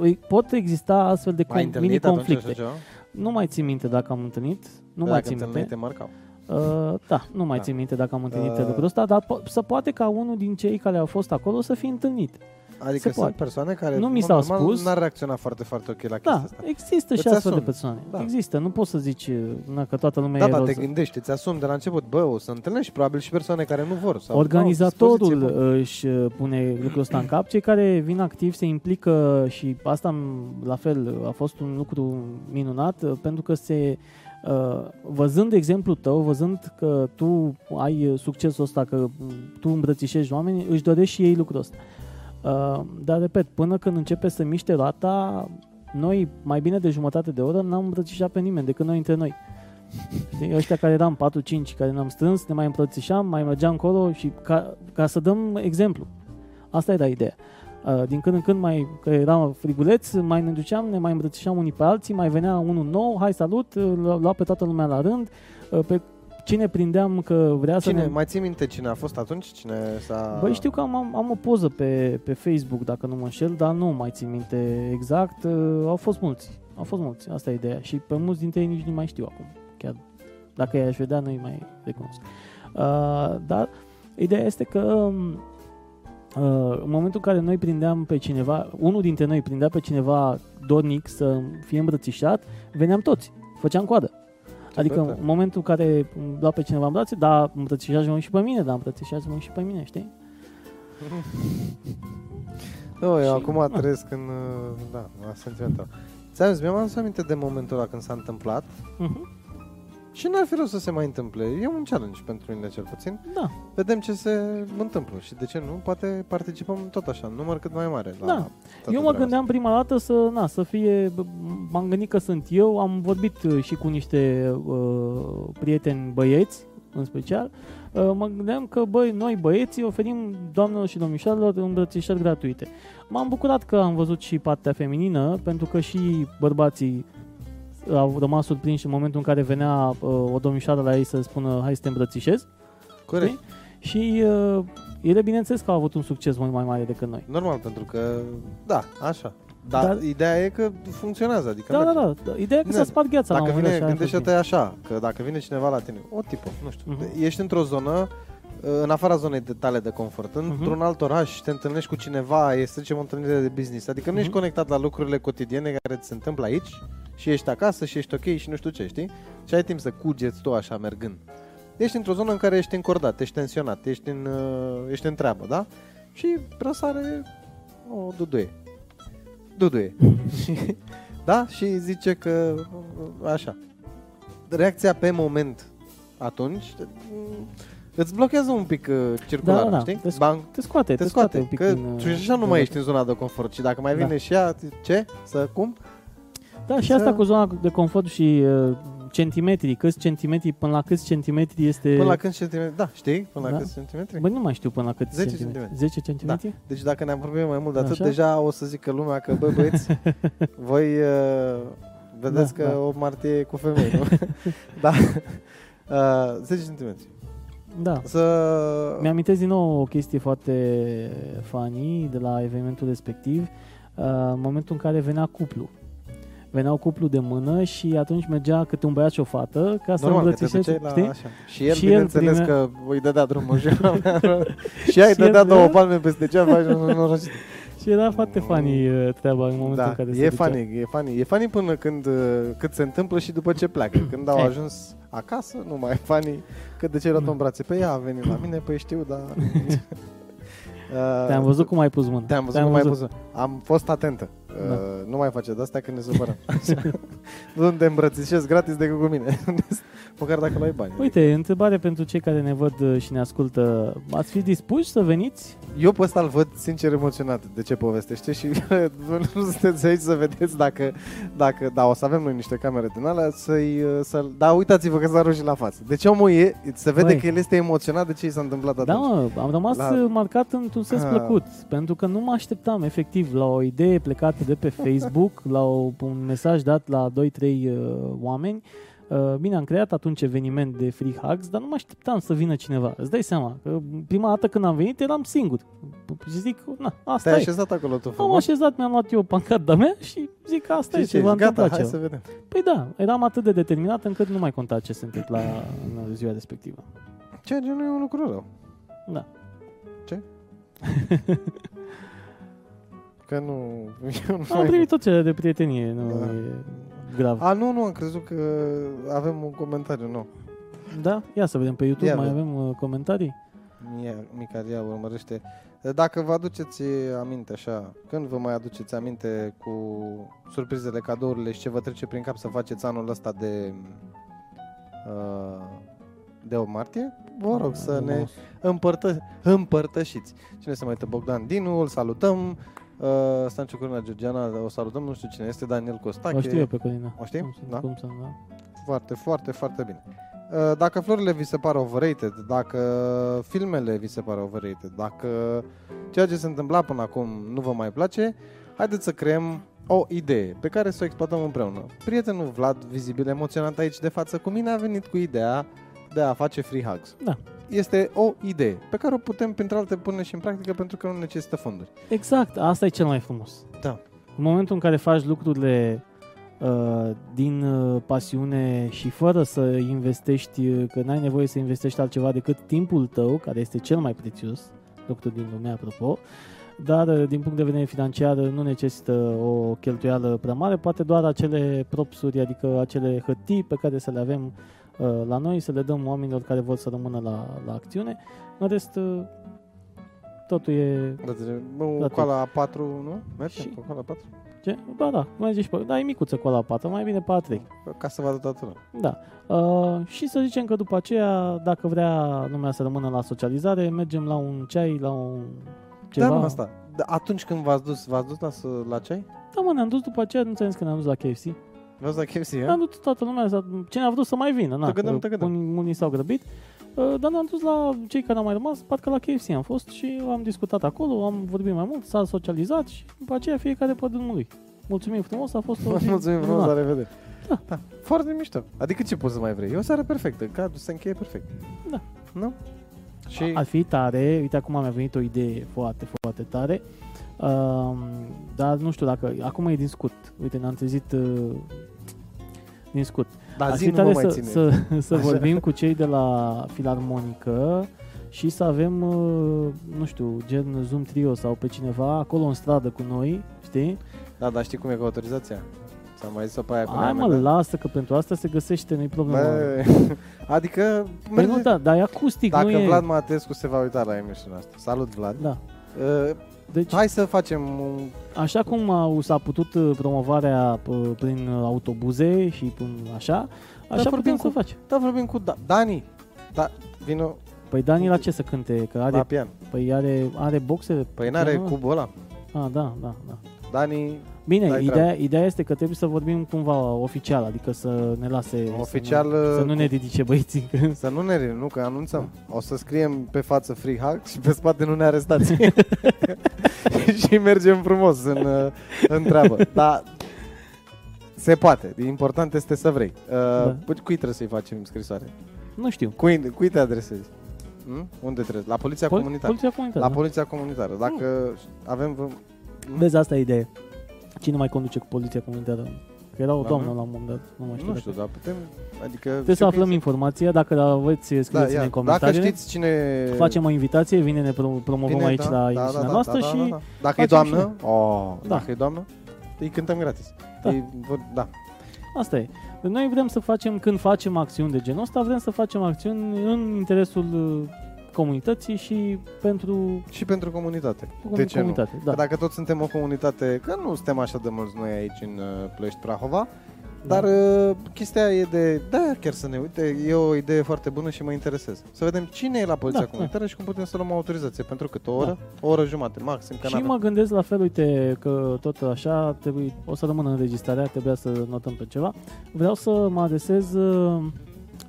uh, pot exista astfel de Ai com- întâlnit atunci așa mini-conflicte. ceva? Nu mai țin minte dacă am întâlnit, nu Da, mai dacă țin întâlneai, minte. te marcau. Uh, da, nu mai Da. țin minte dacă am întâlnit Uh. lucrul ăsta, dar po- să poate ca unul din cei care au fost acolo să fie întâlnit. Adică Se sunt poate. persoane care Nu mi mă, s-au normal, spus. n-ar reacționa foarte, foarte ok la chestia Da, asta. există și Îți astfel de asumi. persoane. Da. Există, nu poți să zici uh, na, că toată lumea Da, e dar te roză. gândești, îți asumi de la început, bă, o să întâlnești probabil și persoane care nu vor. Sau, Organizatorul au dispoziție bună. își uh, pune lucrul ăsta în cap. Cei care vin activ se implică și asta m- la fel a fost un lucru minunat uh, pentru că se uh, văzând exemplul tău, văzând că tu ai uh, succesul ăsta, că m, tu îmbrățișești oamenii, își dorești și ei lucrul ăsta. Uh, Dar, repet, până când începe să miște roata, noi, mai bine de jumătate de oră, n-am îmbrățișat pe nimeni decât noi între noi. Știi? Ăștia care eram 4-5 care ne-am strâns, ne mai îmbrățișam, mai mergeam încolo și ca, ca să dăm exemplu. Asta era ideea. Uh, Din când în când mai, că era friguleț, mai ne duceam, ne mai îmbrățișam unii pe alții, mai venea unul nou, hai salut, uh, lua lua pe toată lumea la rând, uh, pe cine prindeam că vrea să Cine, ne... mai ții minte cine a fost atunci? Cine s-a... Băi, știu că am, am, am o poză pe, pe Facebook, dacă nu mă înșel, dar nu mai țin minte exact. Uh, au fost mulți, au fost mulți, asta e ideea. Și pe mulți dintre ei nici nu mai știu acum. Chiar dacă i-aș vedea, nu-i mai recunosc. Uh, dar ideea este că um, uh, în momentul în care noi prindeam pe cineva, unul dintre noi prindea pe cineva dornic să fie îmbrățișat, veneam toți, făceam coadă. Adică tare. în momentul în care lua pe cineva în brațe, da, îmbrățișează-mă și pe mine, da, îmbrățișează-mă și pe mine, știi? Nu, eu Și- acum na. trăiesc în... uh, Da, la sentimental. Ți-am zis, mi-am adus aminte de momentul ăla când s-a întâmplat Uh-huh. Și n-ar fi rău să se mai întâmple. E un challenge pentru mine cel puțin. Da, Vedem ce se întâmplă și de ce nu, poate participăm tot așa, în număr cât mai mare. La Da. toată eu mă treaba gândeam prima dată să, na, să fie, b- m-am gândit că sunt eu, am vorbit uh, și cu niște uh, prieteni băieți în special, uh, mă gândeam că, băi, noi băieții oferim doamnelor și domnișoarelor îmbrățișări gratuite. M-am bucurat că am văzut și partea feminină, pentru că și bărbații au rămas surprinși în momentul în care venea uh, o domnișoară la ei să spună hai să te îmbrățișez. Corect. Și uh, ele, bineînțeles, că au avut un succes mult mai mare decât noi. Normal, pentru că, da, așa. Dar, Dar- ideea e că funcționează, adică Da, da, merge. da, da. Ideea e că Nu, s-a spart gheața la un Dacă moment vine, dat și aia a fost gândește-te așa, că dacă vine cineva la tine, o tipă, nu știu, Mhm. ești într-o zonă, în afara zonei de tale de confort, într-un alt oraș, te întâlnești cu cineva, e să zicem o întâlnire de business, adică nu ești Mhm. conectat la lucrurile cotidiene care ți se întâmplă aici și ești acasă și ești ok și nu știu ce, știi? Și ai timp să cugeți tu așa mergând. Ești într-o zonă în care ești încordat, ești tensionat, ești în, uh, ești în treabă, da? Și răsare o duduie. Duduie. da? Și zice că uh, așa. Reacția pe moment atunci mm, îți blochează un pic uh, circularul, Da, da, da. știi? Te sc- Bang, Te scoate, te scoate, un pic că din, uh, tu și așa nu din- mai ești în zona de confort și dacă mai Da. vine și ea, ce? Să cum? Da, și să- asta cu zona de confort și uh, centimetri, câți centimetri, până la câți centimetri este... Până la câți centimetri? Da, știi? Până la Da. câți centimetri? Bă, nu mai știu până la câți 10 centimetri. centimetri. 10 centimetri? Deci dacă ne apropiem mai mult de atât, Așa? deja o să zică lumea că, băi băieți, voi uh, vedeți Da, că da. 8 martie e cu femei, nu? da. Uh, 10 cm. Da. Să... Mi-amintesc din nou o chestie foarte funny de la evenimentul respectiv, uh, în momentul în care venea cuplu. Veneau cuplu de mână și atunci mergea câte un băiat și o fată ca să Normal, că te îmbrățișeze, duceai la știi? așa. Și el, Și el bineînțeles primea- că îi dădea drumul și și ea îi Și el dădea două primea- palme peste ce faci, nu, nu, nu, Și era foarte funny uh, treaba în momentul Da, în care e se ducea. funny, e funny. E funny până când uh, cât se întâmplă și după ce pleacă. Când au Eh. ajuns acasă, nu mai e funny că de ce ai luat în brațe. Pe ea a venit la mine, păi știu, dar... Uh, Te-am văzut cum ai pus mâna. Te-am văzut cum ai pus. Am fost atentă. Da. Uh, nu mai face de-astea când ne supărăm. nu te îmbrățișezi gratis decât cu mine. Măcar dacă nu ai bani. Uite, întrebare pentru cei care ne văd uh, și ne ascultă. Ați fi dispuși să veniți? Eu pe ăsta îl văd sincer emoționat de ce povestește și nu sunteți aici să vedeți dacă, dacă da, o să avem noi niște camere din alea, să-i, să da, uitați-vă că s-a rușit la față. Deci omul e, se vede Băi. că el este emoționat de ce i s-a întâmplat atunci. Da, mă, am rămas La- la... marcat într-un sens Ah. plăcut, pentru că nu mă așteptam efectiv la o idee plecată de pe Facebook, la o, un mesaj dat la 2-3 uh, oameni. Uh, bine, am creat atunci eveniment de free hugs, dar nu mă așteptam să vină cineva. Îți dai seama că prima dată când am venit eram singur. Și zic, na, asta Te-ai e. așezat acolo tu Am frumos. așezat, mi-am luat eu pancarda mea și zic, asta e, Și se ce va zici? Gata, întâmpla hai ceva. să vedem. Păi da, eram atât de determinat încât nu mai conta ce se întâmpla în ziua respectivă. Ceea ce nu e un lucru rău. Da. Că nu... Eu nu Am mai- primit tot cele de prietenie, nu Da. e grav. A, nu, nu, am crezut că avem un comentariu nou. Da? Ia să vedem pe YouTube, Ia mai vedem. avem uh, comentarii? Mia, Micaria urmărește. Dacă vă aduceți aminte așa, când vă mai aduceți aminte cu surprizele, cadourile și ce vă trece prin cap să faceți anul ăsta de uh, de 8 martie, vă rog să ne Frumos. împărtă, împărtășiți. Cine se mai uită? Bogdan Dinu, îl salutăm. Uh, Stanciu Corina Georgiana, o salutăm, nu știu cine este, Daniel Costache. O știu eu pe Corina. O știi? Cum să, Da. Cum să, da. Foarte, foarte, foarte bine. Uh, Dacă florile vi se pare overrated, dacă filmele vi se pare overrated, dacă ceea ce se întâmpla până acum nu vă mai place, haideți să creăm o idee pe care să o exploatăm împreună. Prietenul Vlad, vizibil emoționat aici de față cu mine, a venit cu ideea de a face free hugs. Da. Este o idee pe care o putem, printre alte, pune și în practică pentru că nu necesită fonduri. Exact, asta e cel mai frumos. Da. În momentul în care faci lucrurile uh, din uh, pasiune și fără să investești, uh, că n-ai nevoie să investești altceva decât timpul tău, care este cel mai prețios, lucru din lume, apropo, dar uh, din punct de vedere financiar uh, nu necesită o cheltuială prea mare, poate doar acele propsuri, adică acele hârtii pe care să le avem uh, la noi, să le dăm oamenilor care vor să rămână la, la acțiune. În rest, uh, totul e Da, deci, bă, Da, coala A4, nu? Merge Și- cu coala A4? Ce? Ba da, merge și pe... Da, e micuță cu la 4, mai bine pe A3. Ca să vadă toată lumea. Da. Uh, și să zicem că după aceea, dacă vrea lumea să rămână la socializare, mergem la un ceai, la un ceva. Da, nu asta. Da, atunci când v-ați dus, v-ați dus la, s- la ceai? Da, mă, ne-am dus după aceea, nu înțeles că ne-am dus la KFC. V-ați dus la KFC, Ne-am dus toată lumea, să- cine a vrut să mai vină. Na, Te gândeam, că te gândeam. Unii, unii s-au grăbit. Uh, dar ne-am dus la cei care au mai rămas, parcă la KFC am fost și am discutat acolo, am vorbit mai mult, s-a socializat și după aceea fiecare pe drumul lui. Mulțumim frumos, a fost o zi Mulțumim frumos, minunată. la revedere. Da. da. Foarte mișto. Adică ce poți să mai vrei? E o seară perfectă, cadrul se încheie perfect. Da. Nu? Și Ar fi tare, uite acum mi-a venit o idee foarte, foarte tare, um, dar nu știu dacă, acum e din scut, uite ne-am trezit uh, din scut. da, Ar zi fi nu tare mă mai să, ține. să, să Așa. vorbim cu cei de la Filarmonică și să avem, uh, nu știu, gen Zoom Trio sau pe cineva acolo în stradă cu noi, știi? Da, dar știi cum e cu autorizația? Ți-am mai zis-o pe aia cu Hai mă, lasă că pentru asta se găsește, nu-i problemă. Bă, adică, Păi merge- nu, da, dar e acustic, dacă nu e... Vlad Matescu se va uita la emisiunea asta. Salut, Vlad. Da. Uh, Deci, hai să facem un... Așa cum au, s-a putut uh, promovarea uh, prin uh, autobuze și prin așa, așa vorbim putem să cu- facem. Da, vorbim cu da- Dani. Da, vino Păi Dani la ce să cânte? Că are, la pian. păi are, are boxe? Păi n-are cubul ăla. Ah, da, da, da. Dani, Bine, Dai ideea, ideea este că trebuie să vorbim cumva oficial, adică să ne lase... Oficial, Să nu, să nu uh, ne ridice băieții. că- să nu ne nu că anunțăm. O să scriem pe față free hug și pe spate nu ne arestați. și mergem frumos în, uh, în treabă. Dar se poate. Important este să vrei. Uh, Da. Cui trebuie să-i facem scrisoare? Nu știu. Cui, cui te adresezi? Hm? Unde trebuie? La poliția Pol- comunitară. Poliția comunitară. La da. poliția comunitară. Dacă avem... v- Vezi, asta e ideea. Cine mai conduce cu poliția comunitară? Că era o La doamnă noi? la un moment dat. Nu mai știu. Nu știu, dacă- dar putem... Adică Trebuie să știu că aflăm este- informația. Dacă aveți, scrieți-ne da, în ia. Dacă comentarii. știți cine... Facem o invitație, vine, ne pro- promovăm Bine, aici da, la da, emisiunea da, da, noastră da, și da, da. Dacă e facem doamnă, oh, Da. dacă e doamnă, îi cântăm gratis. Da. Îi vor, da. asta e. Deci Noi vrem să facem, când facem acțiuni de genul ăsta, vrem să facem acțiuni în interesul uh, comunității și pentru Și pentru comunitate. comu- De ce nu? comunitate. Că Da. dacă toți suntem o comunitate, că nu suntem așa de mulți noi aici în uh, Ploiești Prahova, dar uh, chestia e de, da, chiar să ne uite, e o idee foarte bună și mă interesez. Să vedem cine e la poliția Da, comunitară și cum putem să luăm autorizație. Pentru cât o oră? O oră jumate, maxim, că Și n-avem. mă gândesc la fel, uite, că tot așa trebuie, o să rămână înregistrarea, trebuia să notăm pe ceva. Vreau să mă adresez, uh,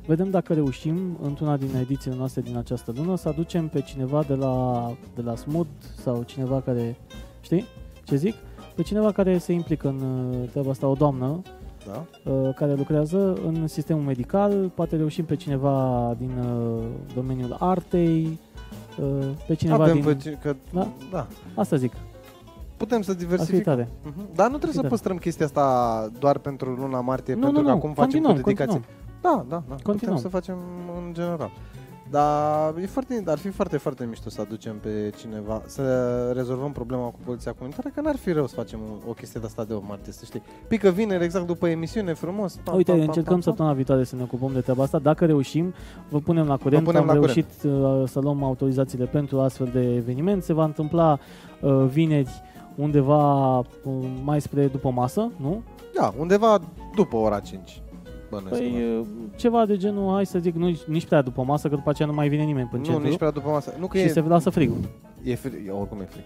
vedem dacă reușim, într-una din edițiile noastre din această lună, să aducem pe cineva de la, de la Smooth sau cineva care, știi ce zic? Pe cineva care se implică în uh, treaba asta, o doamnă, Da? uh, care lucrează în sistemul medical, poate reușim pe cineva din uh, domeniul artei, uh, pe cineva Avem din... pe ci- că, Da? da. Asta zic, Putem să ar fi diversificăm. tare. Mhm. Dar nu trebuie să Uite. păstrăm chestia asta doar pentru luna martie, Nu, pentru nu, că nu, acum facem continuăm, cu dedicație. continuăm. Da, da, da. Continuăm. Putem să facem în general. Dar e foarte, ar fi foarte, foarte mișto să aducem pe cineva, să rezolvăm problema cu poliția comunitară, că n-ar fi rău să facem o, o chestie de asta de o martie, să știi. Pică vineri exact după emisiune, frumos. Pam, Uite, pam, pam, încercăm pam, pam. săptămâna viitoare să ne ocupăm de treaba asta. Dacă reușim, vă punem la curent. Vă punem Am la reușit uh, să luăm autorizațiile pentru astfel de eveniment. Se va întâmpla uh, vineri undeva uh, mai spre după masă, nu? Da, undeva după ora 5. Bănuiesc. Păi că uh, ceva de genul, hai să zic, nu, nici prea după masă, că după aceea nu mai vine nimeni până nu, centru nici prea după masă. Nu că și e, se lasă frigul. e frig, e, oricum e frig.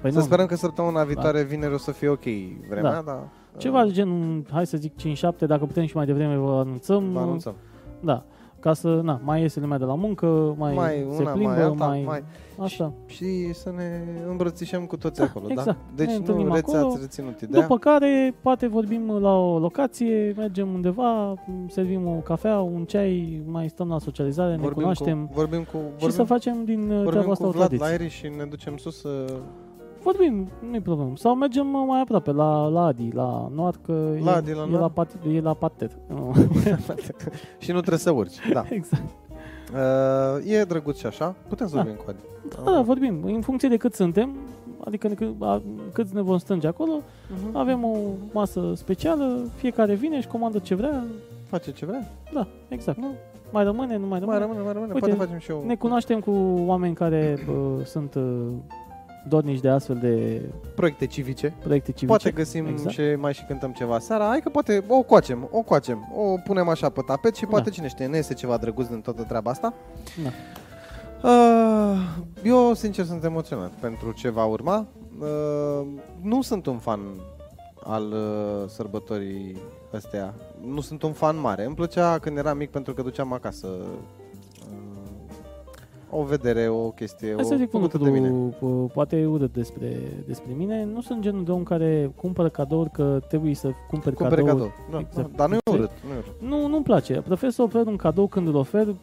Păi Să nu, sperăm că săptămâna viitoare, vineri, o să fie ok vremea, Da. dar... Ceva de genul, hai să zic 5-7, dacă putem și mai devreme vă anunțăm. Vă anunțăm. Da, ca să, na, mai iese lumea de la muncă, mai, Mai se una, plimbă, mai alta, mai, mai- Asta. Și să ne îmbrățișăm cu toți Da, acolo, da? exact. Deci Ne nu întâlnim reți, acolo. ați reținut ideea. După care, poate vorbim la o locație, mergem undeva, servim o cafea, un ceai, mai stăm la socializare, ne cunoaștem Cu, vorbim cu, și să vorbim, facem din uh, vorbim treaba cu asta o Vlad tradiție. la aerii și ne ducem sus să... Vorbim, nu-i problemă. Sau mergem uh, mai aproape, la, la Adi, la Noar, că La e, Adi, la e, Noar? la pat, e la patet. Nu. și nu trebuie să urci, da. exact. Uh, e drăguț și așa, putem să Da. vorbim cu Adi. Da, da, vorbim. În funcție de cât suntem, adică cât, a- cât ne vom strânge acolo, Uh-huh. avem o masă specială, fiecare vine și comandă ce vrea. Face ce vrea. Da, exact. Nu. Mai rămâne, nu mai rămâne. Mai rămâne, mai rămâne. Uite, Poate facem și eu Ne cunoaștem cu oameni care uh, sunt uh, dornici de astfel de proiecte civice. proiecte civice. Poate găsim Exact. și mai și cântăm ceva seara. Hai că poate o coacem, o coacem, o punem așa pe tapet și poate Da. cine știe, ne iese ceva drăguț din toată treaba asta. Da. Uh, eu, sincer, sunt emoționat pentru ce va urma. Uh, nu sunt un fan al uh, sărbătorii astea. Nu sunt un fan mare. Îmi plăcea când eram mic pentru că duceam acasă o vedere, o chestie, Hai să o zic un făcută de mine. lucru, p- poate urât despre, despre mine. Nu sunt genul de om care cumpără cadouri că trebuie să cumperi Cumpere cadouri. cadou. Da, Exact. da, dar nu e Înțelegi? urât. Nu e urât. Nu, nu-mi place. Prefer să ofer un cadou când îl ofer,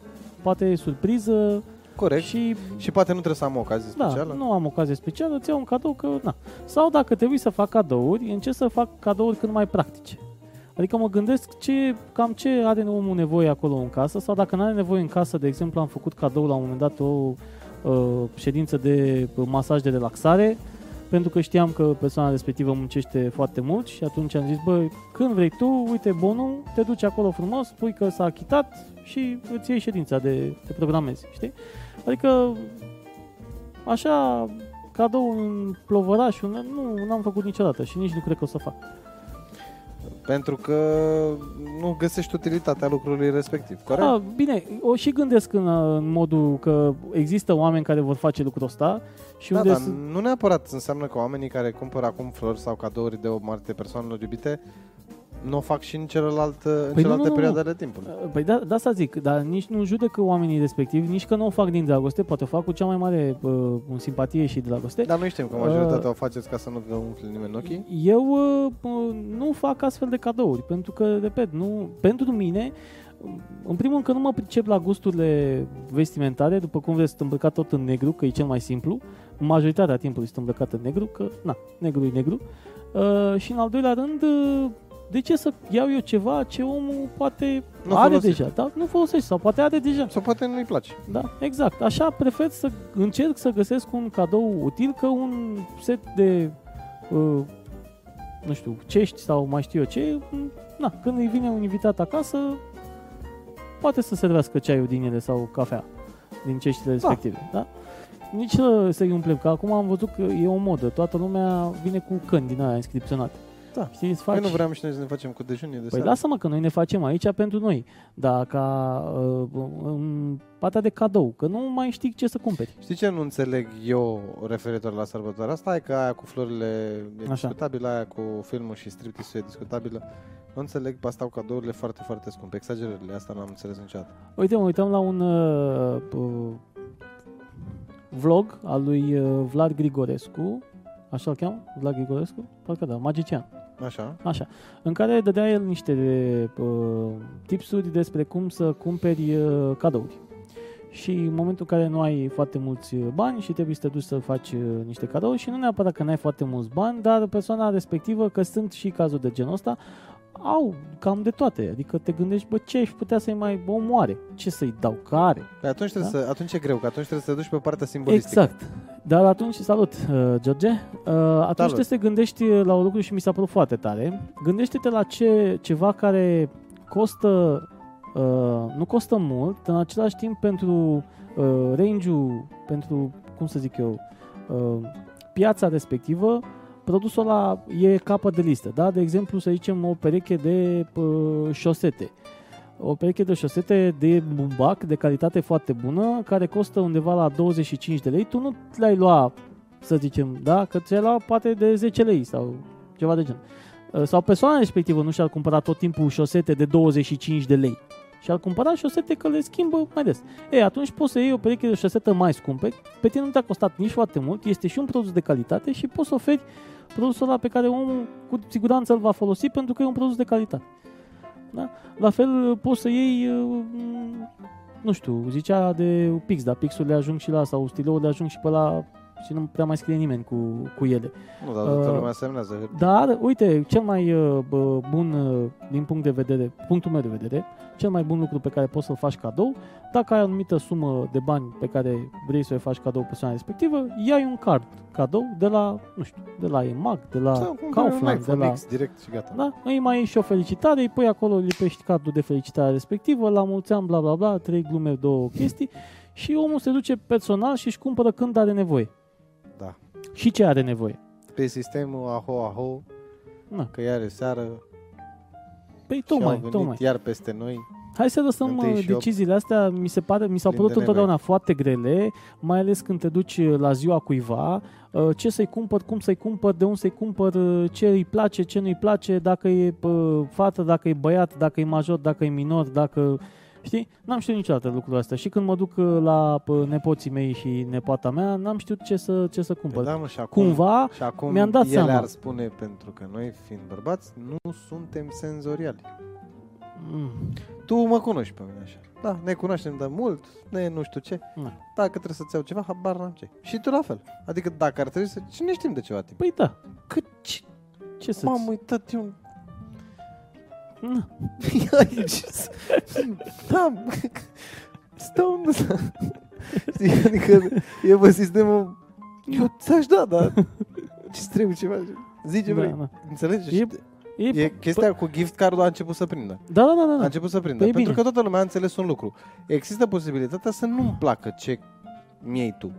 poate e surpriză Corect. și Și poate nu trebuie să am o ocazie da, specială. nu am ocazie specială, îți iau un cadou că, na. Sau dacă trebuie să fac cadouri, încerc să fac cadouri cât mai practice. Adică mă gândesc ce, cam ce are omul nevoie acolo în casă sau dacă nu are nevoie în casă, de exemplu, am făcut cadou la un moment dat o uh, ședință de masaj de relaxare pentru că știam că persoana respectivă muncește foarte mult și atunci am zis, bă, când vrei tu, uite bonul, te duci acolo frumos, spui că s-a achitat și îți iei ședința de, te programezi, știi? Adică așa cadou în plovăraș, un- nu, n-am făcut niciodată și nici nu cred că o să fac. Pentru că nu găsești utilitatea lucrului respectiv. Corect? Ah, bine, o și gândesc în, în modul că există oameni care vor face lucrul ăsta și da, unde dar s- nu neapărat înseamnă că oamenii care cumpără acum flori sau cadouri de o marte persoanelor iubite nu o fac și în, celălalt, în Păi nu, celelalte nu, nu, perioade ale timpului. Păi da, da să zic, dar nici nu judecă oamenii respectivi, nici că nu o fac din dragoste, poate o fac cu cea mai mare uh, în simpatie și dragoste. Dar noi știm că majoritatea o faceți ca să nu vă umfle nimeni ochii. Eu uh, uh, nu fac astfel de cadouri, pentru că, repet, nu, pentru mine, în primul rând că nu mă pricep la gusturile vestimentare, după cum vezi, sunt îmbrăcat tot în negru, că e cel mai simplu. Majoritatea timpului sunt îmbrăcat în negru, că, na, negru e negru. Uh, și în al doilea rând, uh, de ce să iau eu ceva ce omul poate Nu are folosește. deja, da? Nu folosește sau poate are deja. Sau poate nu-i place. Da, exact. Așa prefer să încerc să găsesc un cadou util că un set de uh, nu știu, cești sau mai știu eu ce, m, na, când îi vine un invitat acasă, poate să servească ceaiul din ele sau cafea din ceștile respective, da? Nici să, să-i umplem, că acum am văzut că e o modă, toată lumea vine cu căni din aia inscripționate. Da. Știi, îți Noi faci... nu vreau și noi să ne facem cu dejunie de Păi seară. lasă-mă că noi ne facem aici pentru noi, dar ca uh, în partea de cadou, că nu mai știi ce să cumperi. Știi ce nu înțeleg eu referitor la sărbătoarea asta? E că aia cu florile e Așa. discutabilă, aia cu filmul și striptease e discutabilă. Nu înțeleg pe asta cu cadourile foarte, foarte scumpe. Exagerările, asta n-am înțeles niciodată. Uite, mă uităm la un uh, uh, vlog al lui uh, Vlad Grigorescu, așa-l cheamă? Vlad Grigorescu? Parcă da, magician. Așa? Așa. În care dădea el niște uh, tipsuri despre cum să cumperi uh, cadouri. Și în momentul în care nu ai foarte mulți uh, bani și trebuie să te duci să faci uh, niște cadouri și nu neapărat că n-ai foarte mulți bani, dar persoana respectivă, că sunt și cazuri de genul ăsta, au cam de toate. Adică te gândești, bă, ce aș putea să-i mai omoare? Ce să-i dau? Care? Păi atunci, trebuie să, atunci e greu, că atunci trebuie să te duci pe partea simbolistică. Exact. Dar atunci, salut, uh, George. Uh, atunci trebuie să te gândești la un lucru și mi s-a părut foarte tare. Gândește-te la ce, ceva care costă, uh, nu costă mult, în același timp pentru uh, range-ul, pentru, cum să zic eu, uh, piața respectivă, produsul ăla e capăt de listă. Da? De exemplu, să zicem o pereche de uh, șosete o pereche de șosete de bumbac de calitate foarte bună, care costă undeva la 25 de lei, tu nu le-ai lua, să zicem, da? Că ți-ai lua poate de 10 lei sau ceva de genul. Uh, Sau persoana respectivă nu și-ar cumpăra tot timpul șosete de 25 de lei. Și-ar cumpăra șosete că le schimbă mai des. Ei, atunci poți să iei o pereche de șosete mai scumpe, pe tine nu te-a costat nici foarte mult, este și un produs de calitate și poți să oferi produsul ăla pe care omul cu siguranță îl va folosi pentru că e un produs de calitate. Da? La fel poți să iei, uh, nu știu, zicea de Pix, dar Pixurile ajung și la, sau stilourile ajung și pe la și nu prea mai scrie nimeni cu, cu ele. Nu, dar toată Uh, lumea semnează. Dar, uite, cel mai uh, bă, bun uh, din punct de vedere, punctul meu de vedere, cel mai bun lucru pe care poți să-l faci cadou, dacă ai o anumită sumă de bani pe care vrei să o faci cadou persoana respectivă, iai un card cadou de la, nu știu, de la EMAG, de la Sau cumperi un Kaufland, de iPhone la... X direct și gata. Da? Îi mai ieși și o felicitare, îi pui acolo, lipești cardul de felicitare respectivă, la mulți ani, bla bla bla, trei glume, două chestii și omul se duce personal și își cumpără când are nevoie. Da. Și ce are nevoie. Pe sistemul aho aho, Na. că iar e seară Păi și au tocmai, venit tocmai. iar peste noi. Hai să lăsăm Întâi uh, și opt. deciziile astea, mi se pare, mi s-au Plin părut de întotdeauna foarte grele, mai ales când te duci uh, la ziua cuiva, uh, ce să-i cumpăr, cum să-i cumpăr, de unde să-i cumpăr, uh, ce îi place, ce nu-i place, dacă e uh, fată, dacă e băiat, dacă e major, dacă e minor, dacă Știi? N-am știut niciodată lucrul ăsta. Și când mă duc uh, la uh, nepoții mei și nepoata mea, n-am știut ce să, ce să cumpăr. Da, mă, și acum, Cumva și acum mi-am dat ele seama. ar spune, pentru că noi, fiind bărbați, nu suntem senzoriali. Mm, Tu mă cunoști pe mine așa. Da, ne cunoaștem de mult, ne nu știu ce. Da. Dacă trebuie să-ți iau ceva, habar n-am ce. Și tu la fel. Adică dacă ar trebui să... Și ne știm de ceva timp. Păi da, Cât ce... ce să M-am uitat eu... Na, aici. da, stau în... Știi, adică e pe sistemul... Eu ți-aș da, dar... Ce trebuie ceva? Zi ce Da, vrei. da. Înțelegi? E- E, E chestia cu gift cardul a început să prindă. Da, da, da, da, A da. început să prindă. Păi pentru bine. că toată lumea a înțeles un lucru. Există posibilitatea să nu-mi placă ce mi tu.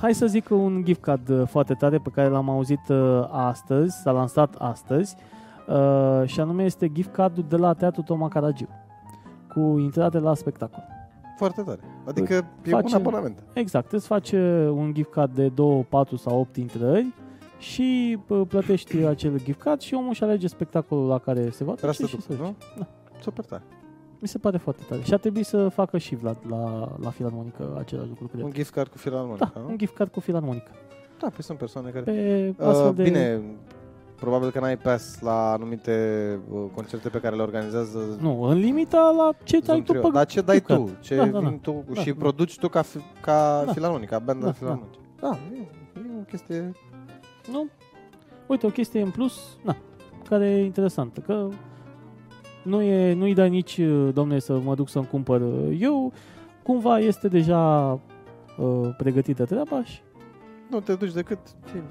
Hai să zic un gift card uh, foarte tare pe care l-am auzit uh, astăzi, s-a lansat astăzi uh, și anume este gift cardul de la Teatru Toma Caragiu cu intrare la spectacol. Foarte tare. Adică e Face- un abonament. Exact, îți face un gift card de 2, 4 sau 8 intrări și uh, plătești acel gift card și omul își alege spectacolul la care se va Trebuie duce să și duc, să nu? Da. Super tare. Mi se pare foarte tare. Și ar trebui să facă și Vlad la, la filarmonică același lucru, cred. Un gift card cu filarmonica, Da, nu? un gift card cu filarmonică. Da, păi sunt persoane care... Pe Uh, astfel de... Bine, probabil că n-ai pass la anumite uh, concerte pe care le organizează Nu, în limita la ce Zoom ai tu Trio. pe Dar ce dai gift tu? card. Ce Da, da, da. vin tu Da, și da. produci tu ca, fi, ca Da. filarmonica, banda Da, filarmonică. Da, e, e o chestie... Nu? Uite, o chestie în plus, na, care e interesantă, că nu e, nu-i dai nici, domne, să mă duc să-mi cumpăr uh, eu, cumva este deja uh, pregătită treaba și, Nu te duci decât...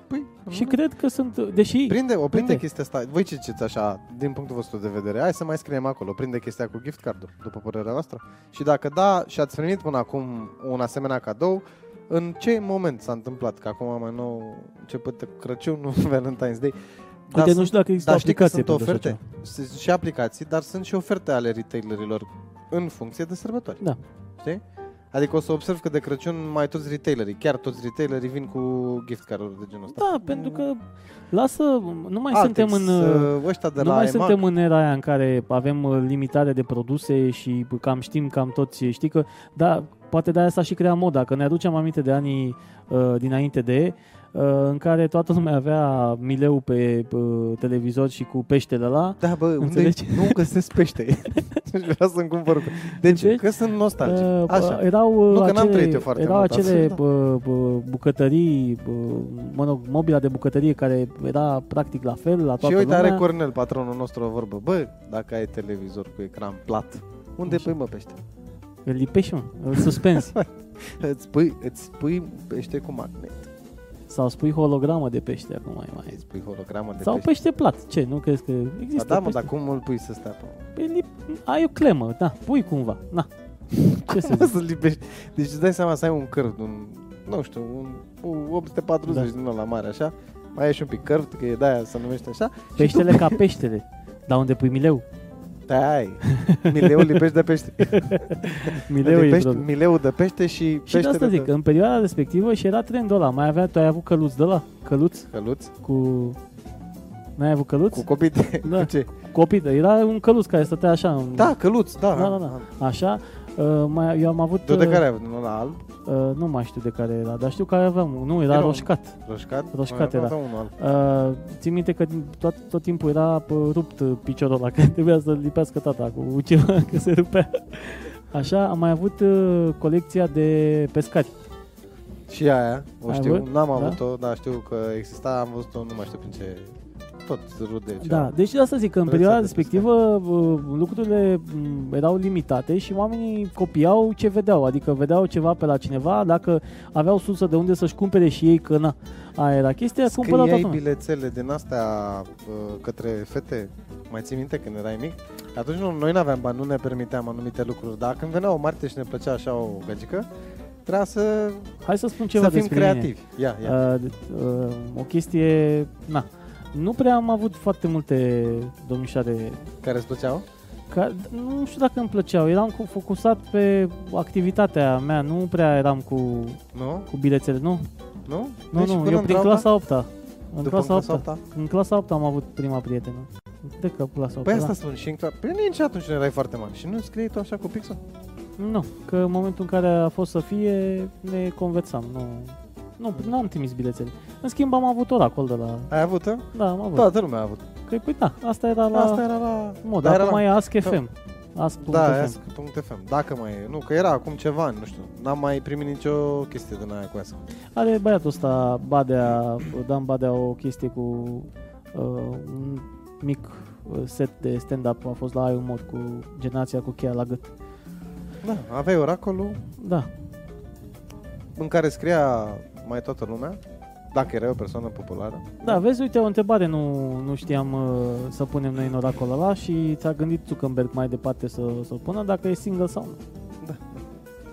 Păi, și nu. cred că sunt, deși, Prinde, o prinde Uite. chestia asta. Voi ce ziceți așa, din punctul vostru de vedere? Hai să mai scriem acolo. Prinde chestia cu gift cardul, după părerea voastră? Și dacă da, și ați primit până acum un asemenea cadou, în ce moment s-a întâmplat? Că acum mai nou început de Crăciun, nu Valentine's Day. uite, nu sunt- știu dacă există dar o știi că aplicație sunt pentru așa oferte? ceva. Sunt și aplicații, dar sunt și oferte ale retailerilor în funcție de sărbători. Da. Știi? Adică o să observ că de Crăciun mai toți retailerii, chiar toți retailerii vin cu gift card-uri de genul ăsta. Da, pentru că lasă, nu mai Altex, suntem în... uh, ăștia de nu la mai EMAG. suntem în era aia în care avem uh, limitare de produse și cam știm cam toți, știi că, da, poate de-aia s-a și creat moda, că ne aducem aminte de anii uh, dinainte de, uh, în care toată lumea avea mileu pe uh, televizor și cu peștele ăla. Da, bă, unde Înțelegi? nu găsesc pește. Deci vreau să-mi cumpăr. pe- Deci, Deci, că sunt nostalgic. Uh, Așa. Erau, uh, Nu, că n-am acele, trăit eu foarte erau mult acele astfel, uh, uh, bucătării, uh, mă rog, mobila de bucătărie care era practic la fel la Și toată uite, lumea. are Cornel, patronul nostru, o vorbă. Bă, dacă ai televizor cu ecran plat, unde Așa. pui mă pește? Îl lipești, mă, îl suspenzi. Îți pui, îți pui pește cu magnet. Sau spui hologramă de pește acum mai mai. Îți pui hologramă de Sau pește. pește plat. Ce, nu crezi că Ba există da, mă, pește? dar cum îl pui să stea pe... Păi, lip- ai o clemă, da, pui cumva. Na. Ce să Cum zic? să lipești? Deci îți dai seama să ai un cărv, un, nu știu, un, un 840 Da. din ăla mare, așa. Mai ai și un pic cărv, că e de-aia se numește așa. Peștele ca peștele. Dar unde pui mileu? Da, ai. Mileul lipești de pește. Mileu e lipești problem. mileu de pește și Și de peștele asta zic, de în perioada respectivă și era trendul ăla. Mai avea, tu ai avut căluț de la Căluț căluț cu... N-ai avut căluț? cu copii de... Da. Cu ce? Copită. Era un căluț care stătea așa. În... Da, căluț, da. Da, da, da. Așa. Uh, mai, eu am avut... Tu de uh, care ai avut? Nu la alb? Uh, nu mai știu de care era, dar știu că aveam. Nu, era Era un- roșcat. Roșcat? Roșcat Mai era. aveam unul alb. Uh, țin minte că tot, tot timpul era pă, rupt uh, piciorul ăla, că trebuia să lipească tata cu ceva, că se rupea. Așa, am mai avut uh, colecția de pescari. Și aia, o Ai știu, avut? n-am Da? avut-o, dar știu că exista, am văzut-o, nu mai știu prin ce, tot rude. ceva. Da, deci de asta zic că în Rețete perioada de respectivă uh, lucrurile m, erau limitate și oamenii copiau ce vedeau, adică vedeau ceva pe la cineva, dacă aveau sursă de unde să-și cumpere și ei, că na, aia era chestia, cumpărau toată Scriai lumea. bilețele din astea uh, către fete, mai ții minte când erai mic? Atunci nu, noi n-aveam bani, nu ne permiteam anumite lucruri, dar când venea o martie și ne plăcea așa o gagică, trebuia să, Hai să spun ceva să fim despre mine. creativi. Ia, ia. Uh, uh, o chestie, na, nu prea am avut foarte multe domnișoare Care îți plăceau? ca, nu știu dacă îmi plăceau, eram cu, focusat pe activitatea mea, nu prea eram cu, Nu? cu bilețele, nu? Nu? Nu, Deci nu, până eu în prin dreapta? clasa 8 -a. În După clasa 8 clasa 8 În clasa 8 am avut prima prietenă. Cred că clasa 8 Păi da. asta spun și în cla- Păi nici atunci nu erai foarte mare și nu scriei tu așa cu pixul? Nu, că în momentul în care a fost să fie, ne conversam. Nu, nu, nu am trimis bilețele. În schimb, am avut oracol de la... Ai avut -o? Da, am avut. Toată lumea a avut. Că, păi da, asta era la... Asta era la... mod, Da, era acum la- e Ask FM. Ask.fm. Da, ask.fm. Dacă mai e. Nu, că era acum ceva ani, nu știu. N-am mai primit nicio chestie din aia cu ask. Are băiatul ăsta, Badea, Dan Badea, o chestie cu uh, un mic uh, set de stand-up. A fost la Ai un mod cu generația cu cheia la gât. Da, aveai oracolul Da, în care scria mai toată lumea, dacă erai o persoană populară. Da, vezi, uite, o întrebare nu, nu știam uh, să punem noi în oracolul ăla și ți-a gândit Zuckerberg mai departe să, să pună dacă e single sau nu. Da.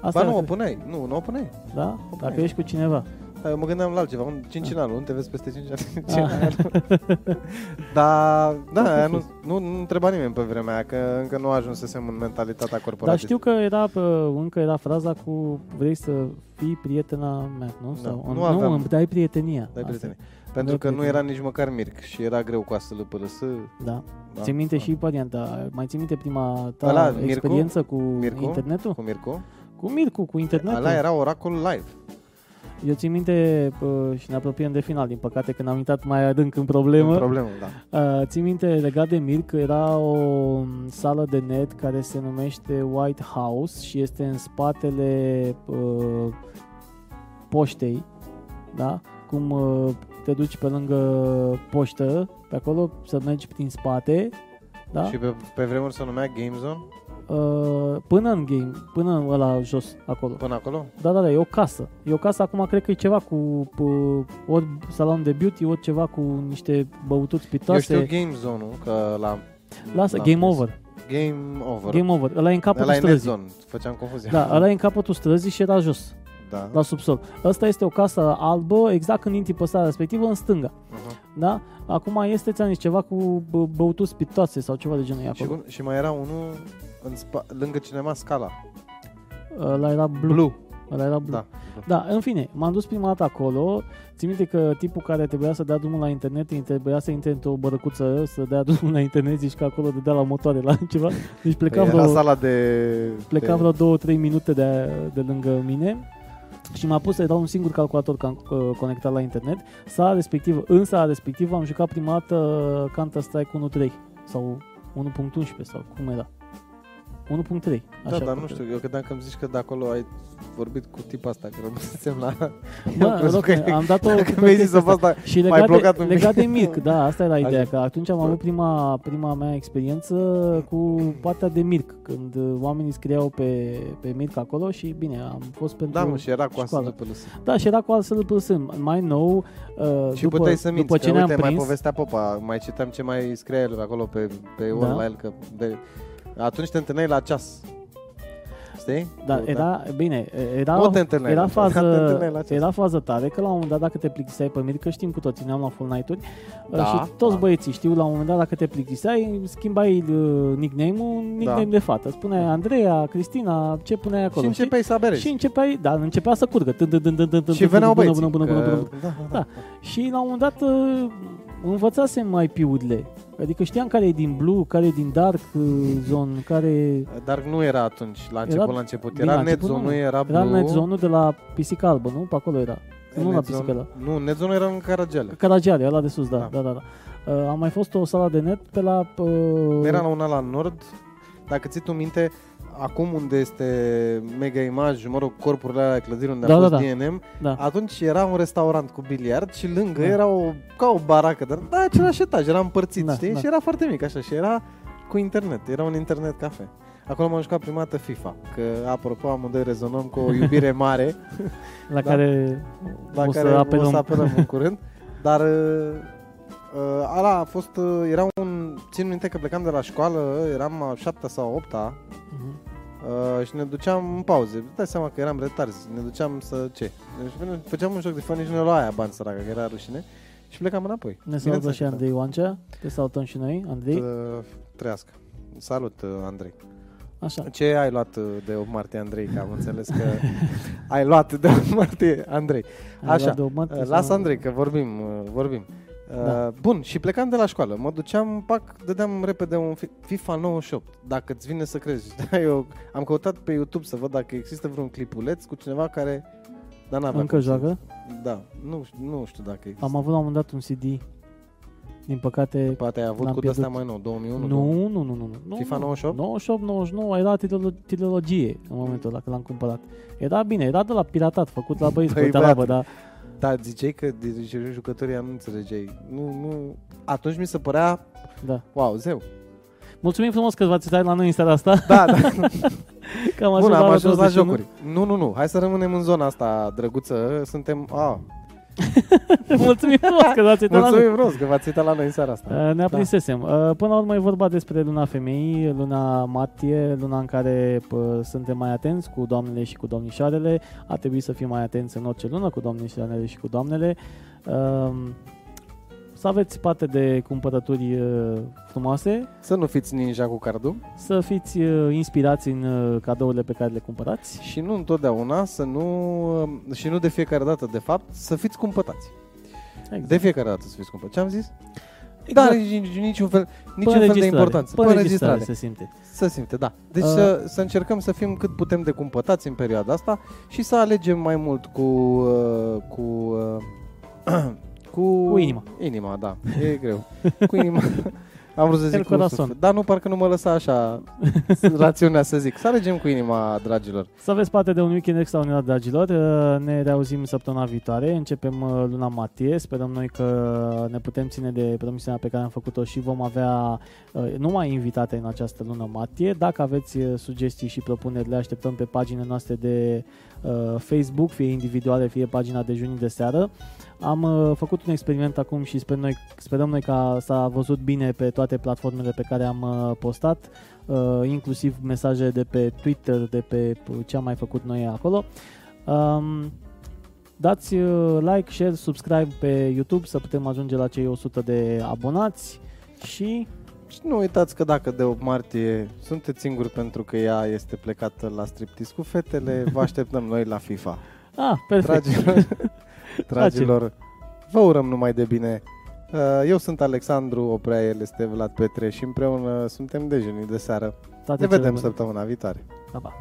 Asta Ba nu, era- o puneai. Nu, nu o puneai. Da? o Dacă puneai. ești cu cineva. Da, eu mă gândeam la altceva, un cincinal, nu te vezi peste 5 ani. Ah. Cincinal. Dar, da, Poate aia fi. nu, nu, nu întreba nimeni pe vremea aia, că încă nu ajunsesem în mentalitatea Dar corporatistă. știu că era, uh, încă era fraza cu vrei să fii prietena mea, nu? Da, Sau, nu nu, aveam. îmi dai prietenia. Dai Asta. prietenie. Pentru că nu prietenie. era nici măcar Mirc și era greu cu asta LPLS. Da. Da. Ți minte și varianta. Mai ții minte prima ta Ăla, Mircu? experiență cu Mircu? internetul? Cu Mircu. Cu Mircu, cu internetul. Ăla era oracol live. Eu țin minte uh, și ne apropiem de final, din păcate, când am intrat mai adânc în problemă. Un problemă, da. Uh, țin minte legat de Mir că era o um, sală de net care se numește White House și este în spatele uh, poștei, da? Cum uh, te duci pe lângă poștă, pe acolo să mergi prin spate, da? Și pe, pe vremuri se numea Game Zone, Uh, până în game, până în ăla jos, acolo. până acolo. Da, da, da, e o casă. E o casă, acum cred că e ceva cu uh, ori salon de beauty, ori ceva cu niște băuturi Eu spitoase. știu Game Zone-ul, că la Lasă, l-am game prins. over. Game Over. Game over. Ăla e în capătul Ăla e Net străzii. Zone, făceam confuzie. Da, ăla e în capătul străzii și era jos, da. la subsol. Ăsta este o casă albă, exact când intri pe strada respectivă, în stânga. Uh-huh. Da? Acum este, ți-am zis, ceva cu bă, băuturi spitoase sau ceva de genul e Și, acolo. un- și mai era unul în spa, lângă cinema Scala. Ăla era blue. Blue. Ăla era blue. Da. Da, în fine, m-am dus prima dată acolo. Țin minte că tipul care trebuia să dea drumul la internet, îi trebuia să intre într-o bărăcuță, să dea drumul la internet, zici că acolo dădea la motoare la ceva. Deci pleca Păi era vreo, sala de... pleca de... vreo două, trei minute de, de lângă mine și m-a pus, era un singur calculator can- uh, conectat la internet. Sala respectivă, în sala respectivă am jucat prima dată Counter-Strike 1.3 sau 1.11 sau cum era. 1.3. Da, așa dar nu cred. știu, eu credeam că îmi zici că de acolo ai vorbit cu tipul asta, că rămâsem la... Bă, Eu crezut rog, că- am dat o Că mi-ai zis să fac asta. Și M-ai legat, blocat de, un pic. legat de Mirc, da, asta era ideea, Așa. că atunci am avut prima, prima mea experiență cu partea de Mirc, când uh, oamenii scriau pe, pe Mirc acolo și bine, am fost pentru Da, mă, și era cu asta școală. după lăsă. Da, și era cu altfel plus mai nou, uh, Și după, puteai să minți, după ce că ne-am uite, mai prins, povestea Popa, mai citeam ce mai scria el acolo pe, pe ori Da. la el, că de, atunci te întâlneai la ceas. Știi? da, Cu- era, bine, era, Nu te întâlneai era, la ceas, te fază, întâlneai la ceas. era fază tare, că la un moment dat dacă te plictiseai pe Mirc, că știm cu toții, ne-am la full night-uri, uh, Da, și toți da. băieții știu, la un moment dat dacă te plictiseai, schimbai uh, nickname-ul, un nickname Da. de fată. Spuneai Andreea, Cristina, ce puneai acolo. Și începeai să aberezi. Și începeai, da, începea să curgă. Tân, tân, tân, tân, tân, Și tân, veneau bună, băieții. bună, bună, bună, că- bună. Da, da, Da. Și la un moment dat uh, învățasem IP-urile. Adică știam care e din Blue, care e din Dark uh, Zone, care Dar nu era atunci, la început, Era- la început. bine, Era la început Netzone, nu. nu era era Blue. netzone de la Pisica Albă, nu? Pe acolo era. Nu la Netzone- Pisica Albă. Nu, Netzone era în Caragiale. Caragiale, ăla de sus, da. Da. da, da, da. Uh, am mai fost o sală de net pe la... Uh, Era la una la nord, dacă ții tu minte, acum unde este Mega Image, mă rog, corpurile alea clădiri unde Da, a da, fost da. DNM, da. atunci era un restaurant cu biliard și lângă Da. era o, ca o baracă, dar da, același etaj, era împărțit, Da, știi? da. Și era foarte mic așa și era cu internet, era un internet cafe. Acolo m-am jucat prima dată FIFA, că apropo amândoi rezonăm cu o iubire mare La Da. care la o care să o apelăm. să apelăm în curând. Dar uh, uh, ala a fost, uh, era un, țin minte că plecam de la școală, eram a șaptea sau a opta Mhm. Uh, și ne duceam în pauze. Îți dai seama că eram retarzi, ne duceam să ce? Deci bine, făceam un joc de fani și ne lua aia bani săracă, că era rușine. Și plecam înapoi. Ne salută Bineînțeles și că da. Andrei Oancea. Te salutăm și noi, Andrei. Uh, trăiască. Salut, uh, Andrei. Așa. Ce ai luat uh, de 8 martie, Andrei? Că am înțeles că ai luat de 8 martie, Andrei. Ai Așa, luat de o mătă Uh, sau- Lasă Andrei că vorbim, uh, vorbim. Da. Bun, și plecam de la școală. Mă duceam, pac, dădeam repede un fi- FIFA 98. Dacă îți vine să crezi. Eu am căutat pe YouTube să văd dacă există vreun clipuleț cu cineva care... Dar n-avea Încă cum să- joacă? Da, nu, nu știu dacă există. Am avut la un moment dat un CD. Din păcate... Poate ai avut L-am cu de-astea pierdut. mai nou, 2001? Nu, nu, nu, nu. nu. FIFA nu. 98? 98, 99, era trilolo- trilogie în momentul ăla când l-am cumpărat. Era bine, era de la piratat, făcut la băieți Păi, pe talabă, băiatul. dar Da, ziceai că de de jucătorii nu înțelegeai. Nu, nu... Atunci mi se părea, da. wow, zeu. Mulțumim frumos că v-ați uitat la noi în seara asta. Da, da. Cam așa Bun, am la ajuns la 21. jocuri. Nu, nu, nu. Hai să rămânem în zona asta drăguță. Suntem... A, Mulțumim frumos că v-ați uitat la noi. mulțumim frumos că v-ați uitat la noi în seara asta. Uh, Ne aprinsesem. Uh, Până la urmă e vorba despre luna femeii, luna martie, luna în care pă, suntem mai atenți cu doamnele și cu domnișoarele. Ar trebui să fim mai atenți în orice lună cu domnișoarele și cu doamnele. Um, Să aveți parte de cumpărături uh, frumoase, Să nu fiți ninja cu cardul să fiți uh, inspirați în uh, cadourile pe care le cumpărați. și nu întotdeauna să nu... Și nu de fiecare dată, de fapt, să fiți cumpătați. Exact. De fiecare dată să fiți cumpătați. Ce am zis? Exact. Da, nici, niciun fel, Pe niciun fel de înregistrare. importanță. Pe înregistrare se simte. Să simte, da. Deci Uh. să, să încercăm să fim cât putem de cumpătați în perioada asta și să alegem mai mult cu... Uh, cu uh, cu, Cu inima. Inima, da. E greu. Cu inima. Am vrut să El zic cu corazon. suflet. Dar nu, parcă nu mă lăsa așa rațiunea să zic. Să alegem cu inima, dragilor. Să aveți parte de un weekend extraordinar, dragilor. Uh, Ne reauzim săptămâna viitoare. Începem uh, luna martie. Sperăm noi că ne putem ține de promisiunea pe care am făcut-o și vom avea uh, numai invitate în această lună martie. Dacă aveți uh, sugestii și propuneri, le așteptăm pe paginile noastre de uh, Facebook, fie individuale, fie pagina de juni de seară. Am uh, făcut un experiment acum și sper noi, sperăm noi că s-a văzut bine pe toate platformele pe care am uh, postat, uh, inclusiv mesaje de pe Twitter, de pe p- ce am mai făcut noi acolo. Um, dați uh, like, share, subscribe pe YouTube să putem ajunge la cei 100 de abonați și Și nu uitați că dacă de 8 martie sunteți singuri pentru că ea este plecată la striptease cu fetele, vă așteptăm noi la FIFA. ah, perfect. Dragilor, dragilor, vă urăm numai de bine. Uh, Eu sunt Alexandru Oprea, el este Vlad Petre și împreună suntem dejenii de seară. Toate Ne cele vedem bune. săptămâna viitoare. Pa, pa.